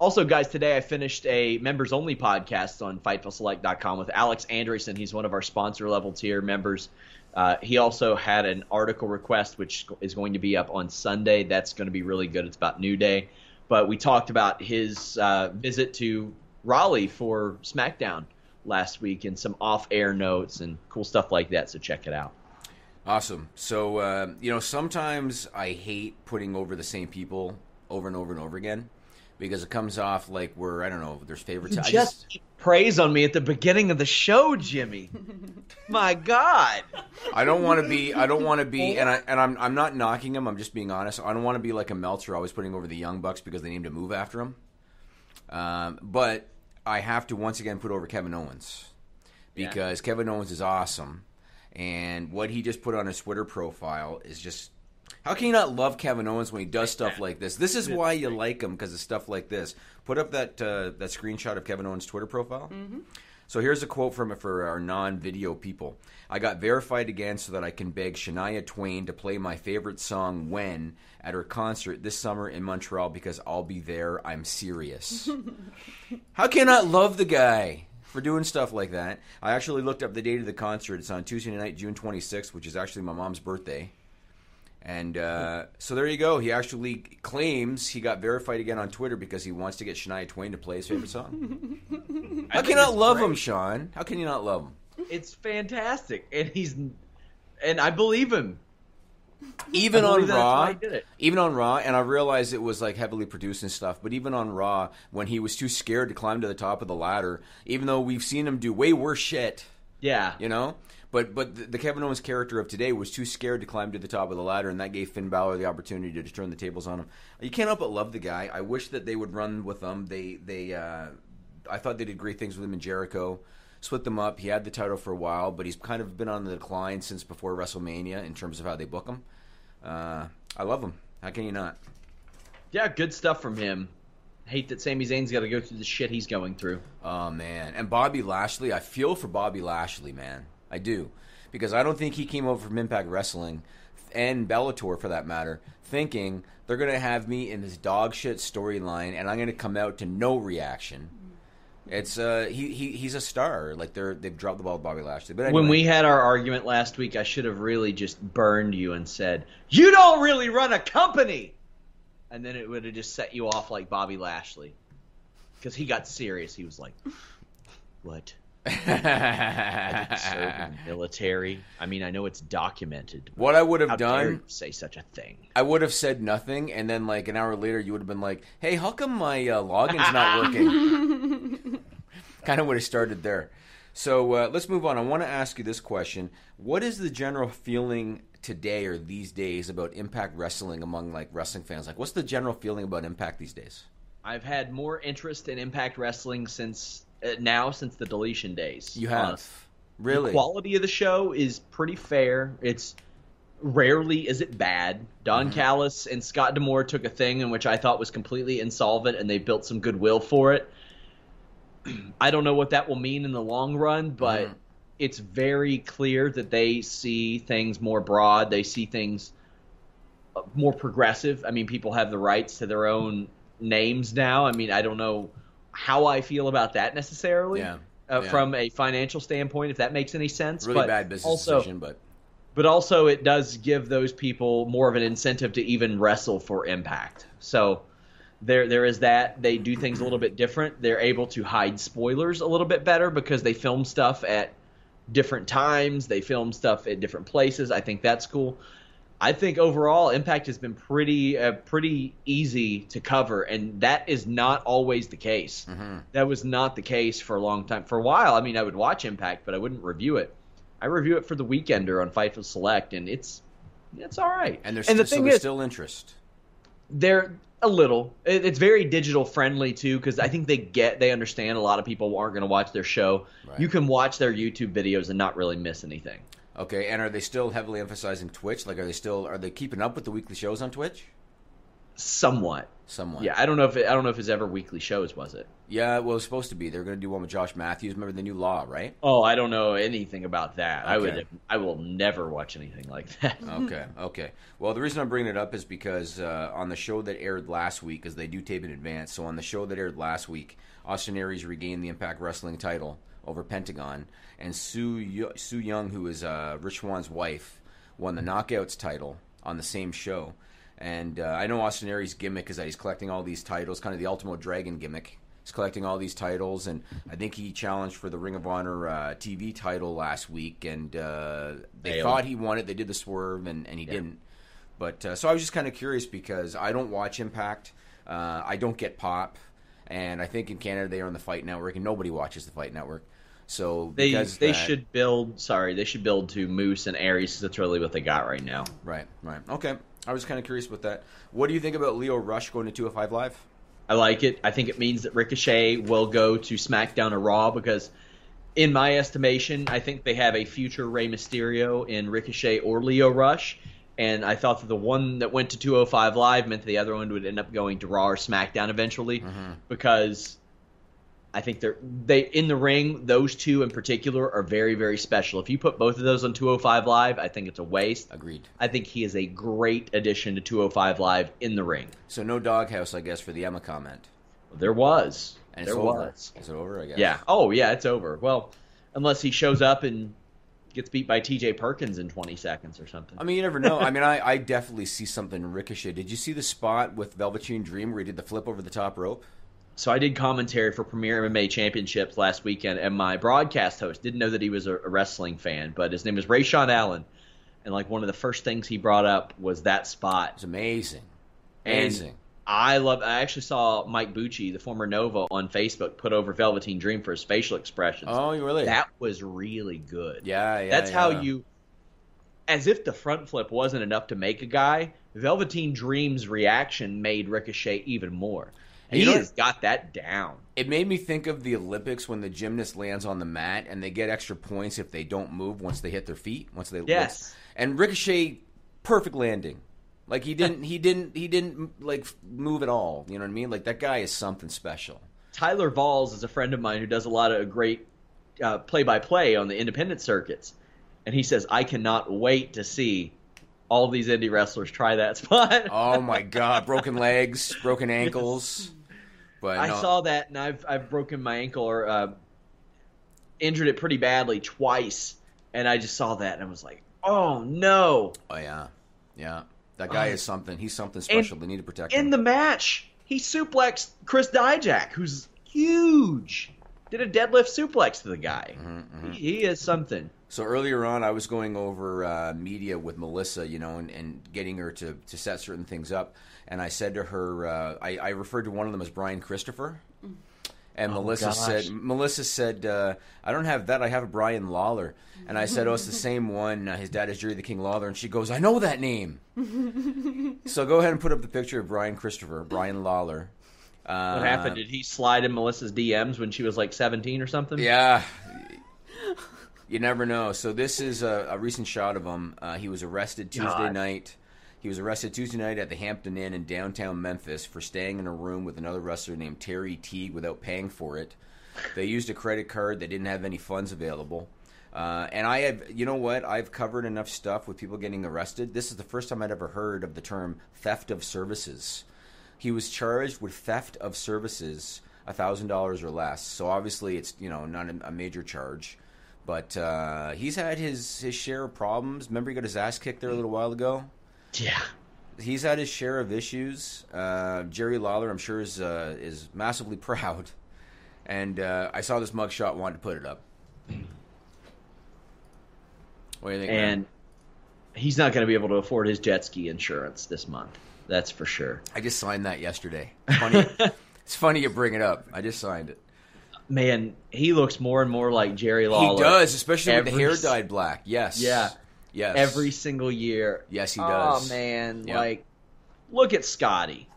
also, guys, today I finished a members only podcast on FightfulSelect.com with Alex Anderson. He's one of our sponsor level tier members. Uh, he also had an article request, which is going to be up on Sunday. That's going to be really good. It's about New Day. But we talked about his uh, visit to Raleigh for SmackDown last week and some off air notes and cool stuff like that. So check it out. Awesome. So uh, you know, sometimes I hate putting over the same people over and over and over again because it comes off like we're I don't know. There's favorites. You I just heaped praise on me at the beginning of the show, Jimmy. My God. I don't want to be. I don't want to be, and I and I'm I'm not knocking him. I'm just being honest. I don't want to be like a Meltzer, always putting over the Young Bucks because they named a move after him. Um, but I have to once again put over Kevin Owens because Kevin Owens is awesome, and what he just put on his Twitter profile is just. How can you not love Kevin Owens when he does stuff like this? This is why you like him because of stuff like this. Put up that uh, that screenshot of Kevin Owens' Twitter profile. So here's a quote from it for our non-video people. I got verified again so that I can beg Shania Twain to play my favorite song "When" at her concert this summer in Montreal because I'll be there. I'm serious. How can you not love the guy for doing stuff like that? I actually looked up the date of the concert. It's on Tuesday night, June 26th, which is actually my mom's birthday. And uh, so there you go. He actually claims he got verified again on Twitter because he wants to get Shania Twain to play his favorite song. How can you not love him, Sean? How can you not love him? It's fantastic, and he's and I believe him. Even on believe that's why Raw, he did it. even on Raw, and I realized it was like heavily produced and stuff. But even on Raw, when he was too scared to climb to the top of the ladder, even though we've seen him do way worse shit, Yeah, you know. But but the, Kevin Owens character of today was too scared to climb to the top of the ladder, and that gave Finn Balor the opportunity to turn the tables on him. You can't help but love the guy. I wish that they would run with him. They they uh, I thought they did great things with him in Jericho. Split them up. He had the title for a while, but he's kind of been on the decline since before WrestleMania in terms of how they book him. Uh, I love him. How can you not? yeah, good stuff from him. Hate that Sami Zayn's got to go through the shit he's going through. Oh man, and Bobby Lashley, I feel for Bobby Lashley, man. I do. Because I don't think he came over from Impact Wrestling and Bellator for that matter, thinking they're going to have me in this dog shit storyline and I'm going to come out to no reaction. It's uh he, he he's a star. Like they're they've dropped the ball with Bobby Lashley. But anyway, When we had our argument last week, I should have really just burned you and said, "You don't really run a company." and then it would have just set you off like Bobby Lashley, because he got serious. He was like, "What? I didn't serve in the military. I mean, I know it's documented. What I would have how dare done- you say such a thing. I would have said nothing, and then like an hour later, you would have been like, "Hey, how come my uh, login's not working?" kind of would have started there. So uh, let's move on. I want to ask you this question: What is the general feeling today or these days about Impact Wrestling among like wrestling fans? Like, what's the general feeling about Impact these days? I've had more interest in Impact Wrestling since now since the deletion days. You have honestly. really The quality of the show is pretty fair. It's rarely is it bad. Don Mm-hmm. Callis and Scott D'Amore took a thing in which I thought was completely insolvent, and they built some goodwill for it. I don't know what that will mean in the long run, but Mhm. it's very clear that they see things more broad. They see things uh, more progressive. I mean, people have the rights to their own names now. I mean, I don't know how I feel about that necessarily. Yeah. Uh, Yeah. From a financial standpoint, if that makes any sense. really but bad business also, decision, but but also it does give those people more of an incentive to even wrestle for impact. So there there is that. They do things a little bit different. They're able to hide spoilers a little bit better because they film stuff at different times. They film stuff at different places. I think that's cool. I think overall Impact has been pretty uh, pretty easy to cover, and that is not always the case. That was not the case for a long time. For a while, I mean, I would watch Impact, but I wouldn't review it. I review it for the Weekender on Fightful Select, and it's it's all right. and there's and the still, so thing there's is, still interest. they're a little. It, it's very digital friendly too, because I think they get they understand a lot of people aren't going to watch their show. Right. You can watch their YouTube videos and not really miss anything. Okay, and are they still heavily emphasizing Twitch? Like, are they still are they keeping up with the weekly shows on Twitch? Somewhat. Somewhat. Yeah, I don't know if it, I don't know if it's ever weekly shows. Was it? Yeah, well, it's supposed to be. They're going to do one with Josh Matthews. Remember the new law, right? Oh, I don't know anything about that. I would. I will never watch anything like that. Okay, okay. Well, the reason I'm bringing it up is because uh, on the show that aired last week, because they do tape in advance, so on the show that aired last week, Austin Aries regained the Impact Wrestling title over Pentagon, and Sue Yo- Su Yung, who is uh, Rich Swann's wife, won the Knockouts title on the same show. And uh, I know Austin Aries' gimmick is that he's collecting all these titles, kind of the Ultimo Dragon gimmick. He's collecting all these titles, and I think he challenged for the Ring of Honor uh, TV title last week, and uh, they thought he won it. They did the swerve, and, and he didn't. But uh, so I was just kind of curious because I don't watch Impact. Uh, I don't get Pop, and I think in Canada they are on the Fight Network, and nobody watches the Fight Network. So They they that- should build. Sorry, they should build to Moose and Aries. That's really what they got right now. right, right, okay. I was kind of curious about that. What do you think about Lio Rush going to 205 Live? I like it. I think it means that Ricochet will go to SmackDown or Raw because, in my estimation, I think they have a future Rey Mysterio in Ricochet or Lio Rush. And I thought that the one that went to 205 Live meant that the other one would end up going to Raw or SmackDown eventually mm-hmm. because I think they're they in the ring. Those two in particular are very very special. If you put both of those on 205 Live, I think it's a waste. Agreed. I think he is a great addition to 205 Live in the ring. So no doghouse, I guess, for the Emma comment. There was. And it's there over. was. Is it over? I guess. Yeah. Oh, yeah, it's over. Well, unless he shows up and gets beat by T.J. Perkins in 20 seconds or something. I mean, you never know. I mean, I, I definitely see something Ricochet. Did you see the spot with Velveteen Dream where he did the flip over the top rope? So I did commentary for Premier MMA Championships last weekend, and my broadcast host didn't know that he was a, a wrestling fan, but his name is Ray Sean Allen, and like one of the first things he brought up was that spot. It's amazing. And Amazing. I love. I actually saw Mike Bucci, the former Nova, on Facebook put over Velveteen Dream for his facial expressions. Oh, you really? That was really good. Yeah, yeah. That's how you, as if the front flip wasn't enough to make a guy. Velveteen Dream's reaction made Ricochet even more. And he has got that down. It made me think of the Olympics when the gymnast lands on the mat and they get extra points if they don't move once they hit their feet. Once they Yes. and Ricochet, perfect landing. Like he didn't, he didn't, he didn't like move at all. You know what I mean? Like that guy is something special. Tyler Valls is a friend of mine who does a lot of great uh, play-by-play on the independent circuits, and he says I cannot wait to see all these indie wrestlers try that spot. Oh my god, broken legs, broken ankles. But I no- saw that, and I've I've broken my ankle or uh, injured it pretty badly twice, and I just saw that and I was like, oh no. Oh yeah, yeah. That guy Uh, is something. He's something special. they need to protect In him. the match, he suplexed Chris Dijak, who's huge. Did a deadlift suplex to the guy. Mm-hmm, He, he is something. So earlier on, I was going over uh, media with Melissa, you know, and, and getting her to, to set certain things up. And I said to her, uh, I, I referred to one of them as Brian Christopher. And Oh, Melissa gosh. said, Melissa said, uh, I don't have that. I have a Brian Lawler. And I said, Oh, it's the same one. Uh, his dad is Jerry the King Lawler. And she goes, I know that name. so go ahead and put up the picture of Brian Christopher, Brian Lawler. Uh, What happened? Did he slide in Melissa's DMs when she was like 17 or something? Yeah. You never know. So this is a, a recent shot of him. Uh, he was arrested Tuesday God. night. He was arrested Tuesday night at the Hampton Inn in downtown Memphis for staying in a room with another wrestler named Terry Teague without paying for it. They used a credit card. They didn't have any funds available. Uh, and I have, you know what? I've covered enough stuff with people getting arrested. This is the first time I'd ever heard of the term theft of services. He was charged with theft of services, thousand dollars or less. So obviously, it's you know not a, major charge, but uh, he's had his his share of problems. Remember, he got his ass kicked there a little while ago. Yeah, he's had his share of issues. Uh, Jerry Lawler, I'm sure, is uh, is massively proud. And uh, I saw this mugshot, wanted to put it up. What do you think? man? and he's not going to be able to afford his jet ski insurance this month. That's for sure. I just signed that yesterday. Funny, it's funny you bring it up. I just signed it. Man, he looks more and more like Jerry Lawler. He does, especially with the hair dyed black. Yes. Yeah. Yes. Every single year. Yes, he does. Oh man, Yep. like look at Scotty.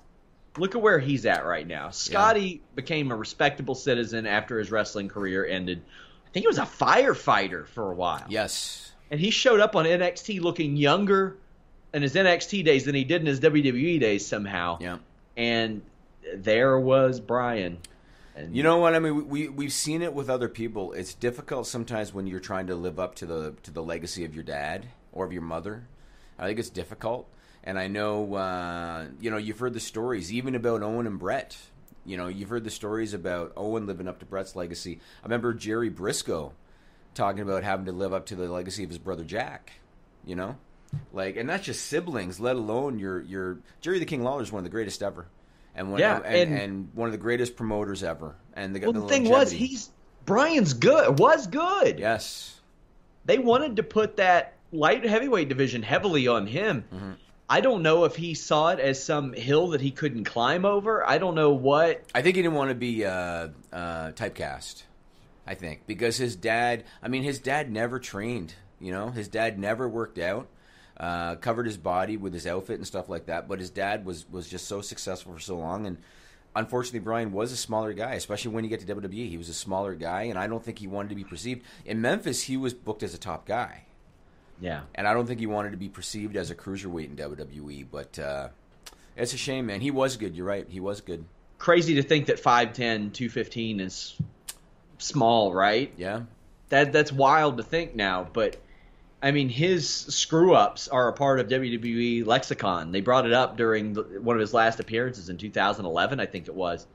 Look at where he's at right now. Scotty became a respectable citizen after his wrestling career ended. I think he was a firefighter for a while. Yes. And he showed up on NXT looking younger in his NXT days than he did in his WWE days somehow. Yeah. And there was Brian. And You know what I mean? We we've seen it with other people. It's difficult sometimes when you're trying to live up to the to the legacy of your dad or of your mother. I think it's difficult, and I know uh, you know you've heard the stories even about Owen and Bret. You know you've heard the stories about Owen living up to Bret's legacy. I remember Jerry Brisco talking about having to live up to the legacy of his brother Jack. You know, like, and that's just siblings, let alone your your Jerry the King Lawler is one of the greatest ever. And one, Yeah, and, and- and one of the greatest promoters ever. And the, Well, the the thing was, he's Brian's good. Was good. Yes. They wanted to put that light heavyweight division heavily on him. Mm-hmm. I don't know if he saw it as some hill that he couldn't climb over. I don't know what. I think he didn't want to be uh, uh, typecast. I think because his dad. I mean, his dad never trained. You know, his dad never worked out. Uh, covered his body with his outfit and stuff like that. But his dad was was just so successful for so long, and unfortunately, Brian was a smaller guy. Especially when you get to WWE, he was a smaller guy, and I don't think he wanted to be perceived. In Memphis, he was booked as a top guy. Yeah. And I don't think he wanted to be perceived as a cruiserweight in WWE. But uh, it's a shame, man. He was good. You're right. He was good. Crazy to think that 5'10", 215 is small, right? Yeah. That that's wild to think now, but I mean his screw ups are a part of WWE lexicon. They brought it up during the, one of his last appearances in 2011, I think it was.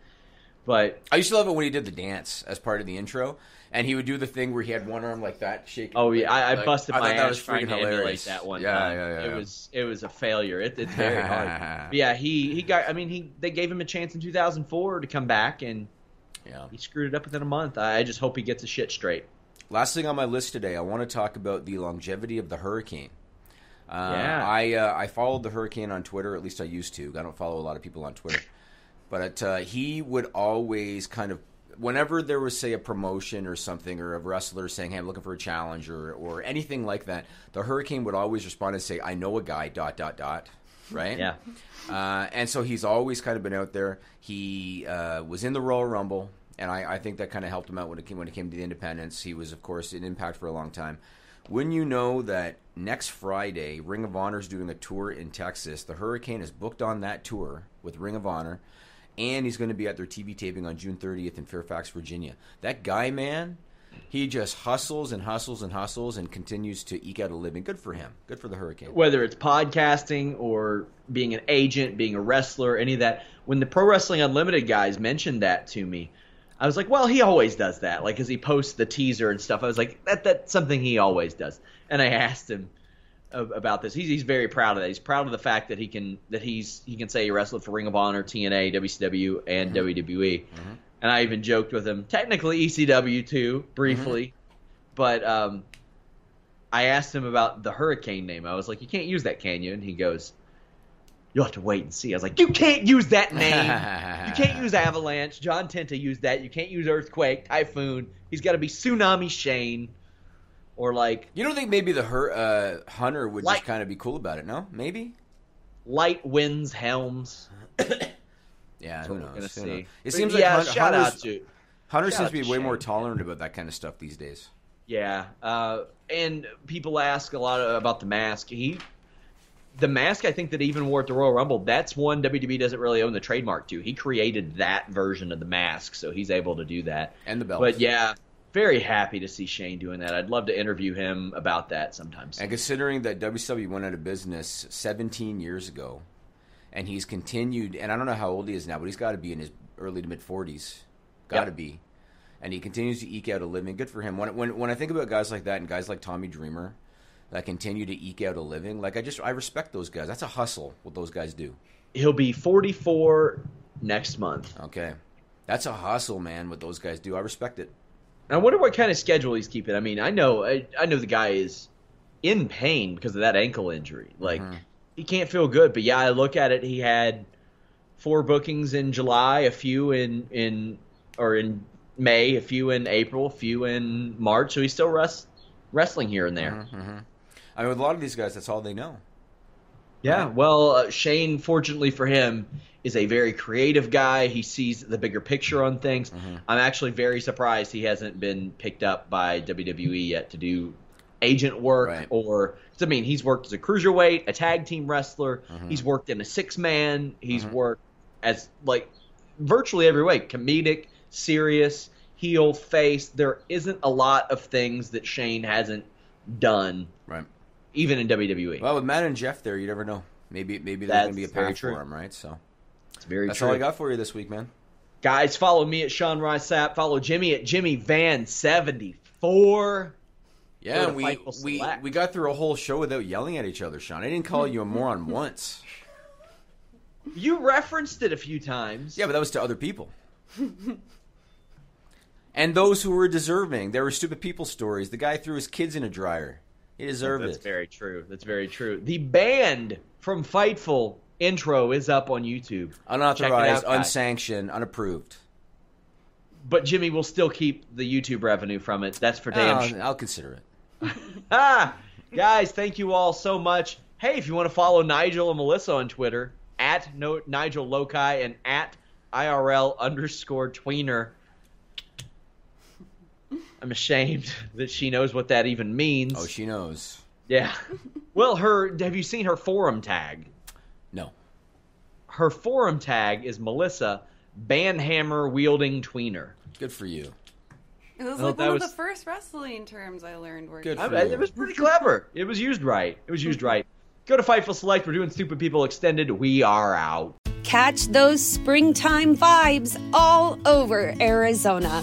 But I used to love it when he did the dance as part of the intro, and he would do the thing where he had one arm like that, shaking. Oh yeah, I, I Like, busted I my thought that ass trying freaking to emulate hilarious. that one Yeah, time. yeah, yeah, It yeah. was it was a failure. It, it's very hard. But yeah, he he got. I mean, he they gave him a chance in 2004 to come back, and yeah, he screwed it up within a month. I, I just hope he gets his shit straight. Last thing on my list today, I want to talk about the longevity of the hurricane. Uh, Yeah. I uh, I followed the hurricane on Twitter. At least I used to. I don't follow a lot of people on Twitter, but uh, he would always kind of whenever there was say a promotion or something or a wrestler saying, "Hey, I'm looking for a challenge" or or anything like that, the hurricane would always respond and say, "I know a guy." Dot dot dot. Right. Yeah. Uh, and so he's always kind of been out there. He uh, was in the Royal Rumble, and I, I think that kind of helped him out when it came when it came to the independence. He was, of course, in Impact for a long time. When you know that next Friday Ring of Honor is doing a tour in Texas, the Hurricane is booked on that tour with Ring of Honor, and he's going to be at their TV taping on June 30th in Fairfax, Virginia. That guy, man, he just hustles and hustles and hustles and continues to eke out a living. Good for him. Good for the Hurricane. Whether it's podcasting or being an agent, being a wrestler, any of that. When the Pro Wrestling Unlimited guys mentioned that to me, I was like, well, he always does that. Like, as he posts the teaser and stuff, I was like, that that's something he always does. And I asked him, about this. He's he's very proud of that. He's proud of the fact that he can that he's he can say he wrestled for Ring of Honor, TNA, WCW, and Mm-hmm. WWE. And I even joked with him, technically ECW too, briefly, Mm-hmm. but um, I asked him about the Hurricane name. I was like, "You can't use that, can you?" And he goes, "You'll have to wait and see." I was like, "You can't use that name. you can't use Avalanche. John Tenta used that. You can't use Earthquake, Typhoon. He's got to be Tsunami Shane, or like You don't think maybe the her, uh, Hunter would Like- just kind of be cool about it? No, maybe. Light Winds Helms." Yeah, who knows? Who knows? see. It But seems yeah, like Hun- shout out to- Hunter seems to be to way more tolerant about that kind of stuff these days. Yeah, uh, and people ask a lot about the mask. He, the mask, I think that he even wore at the Royal Rumble. That's one WWE doesn't really own the trademark to. He created that version of the mask, so he's able to do that. And the belt. But yeah, very happy to see Shane doing that. I'd love to interview him about that sometimes. And considering that WCW went out of business 17 years ago, and he's continued, and I don't know how old he is now, but he's got to be in his early to mid 40s. Got to Yep. be. And he continues to eke out a living. Good for him. When, when, when I think about guys like that and guys like Tommy Dreamer that continue to eke out a living, like I just, I respect those guys. That's a hustle, what those guys do. He'll be 44 next month. Okay. That's a hustle, man, what those guys do. I respect it. And I wonder what kind of schedule he's keeping. I mean, I know, I, I know the guy is in pain because of that ankle injury. Like Mm-hmm. he can't feel good. But yeah, I look at it. He had four bookings in July, a few in in or in May, a few in April, a few in March. So he's still rest, wrestling here and there. Mm-hmm. I mean, with a lot of these guys, that's all they know. Yeah, well, uh, Shane, fortunately for him, is a very creative guy. He sees the bigger picture on things. Mm-hmm. I'm actually very surprised he hasn't been picked up by WWE yet to do agent work or. I mean, he's worked as a cruiserweight, a tag team wrestler. Mm-hmm. He's worked in a six man. He's worked as like virtually every way, comedic, serious, heel, face. There isn't a lot of things that Shane hasn't done. Right. Even in. WWE. Well, with Matt and Jeff there, you never know. Maybe maybe there's going to be a path for him, right? So It's very that's true. all I got for you this week, man. Guys, follow me at Sean Ross Sapp. Follow Jimmy at Jimmy Van seventy four. Yeah, we we, we got through a whole show without yelling at each other, Sean. I didn't call you a moron once. You referenced it a few times. Yeah, but that was to other people. and those who were deserving. There were stupid people stories. The guy threw his kids in a dryer. He deserved That's it. That's very true. That's very true. The band from Fightful intro is up on YouTube. Unauthorized, out, unsanctioned, unapproved. But Jimmy will still keep the YouTube revenue from it. That's for damn I'll, sure. I'll consider it. ah, guys, thank you all so much. Hey, if you want to follow Nigel and Melissa on Twitter, at no, Nigel Loci and at IRL underscore tweener. I'm ashamed that she knows what that even means. Oh, she knows. Yeah. Well, her have you seen her forum tag? No. Her forum tag is Melissa Banhammer wielding tweener. Good for you. It was Well, like that one was- of the first wrestling terms I learned. Working. I- it was pretty clever. It was used right. It was used right. Go to Fightful Select. We're doing Stupid People Extended. We are out. Catch those springtime vibes all over Arizona.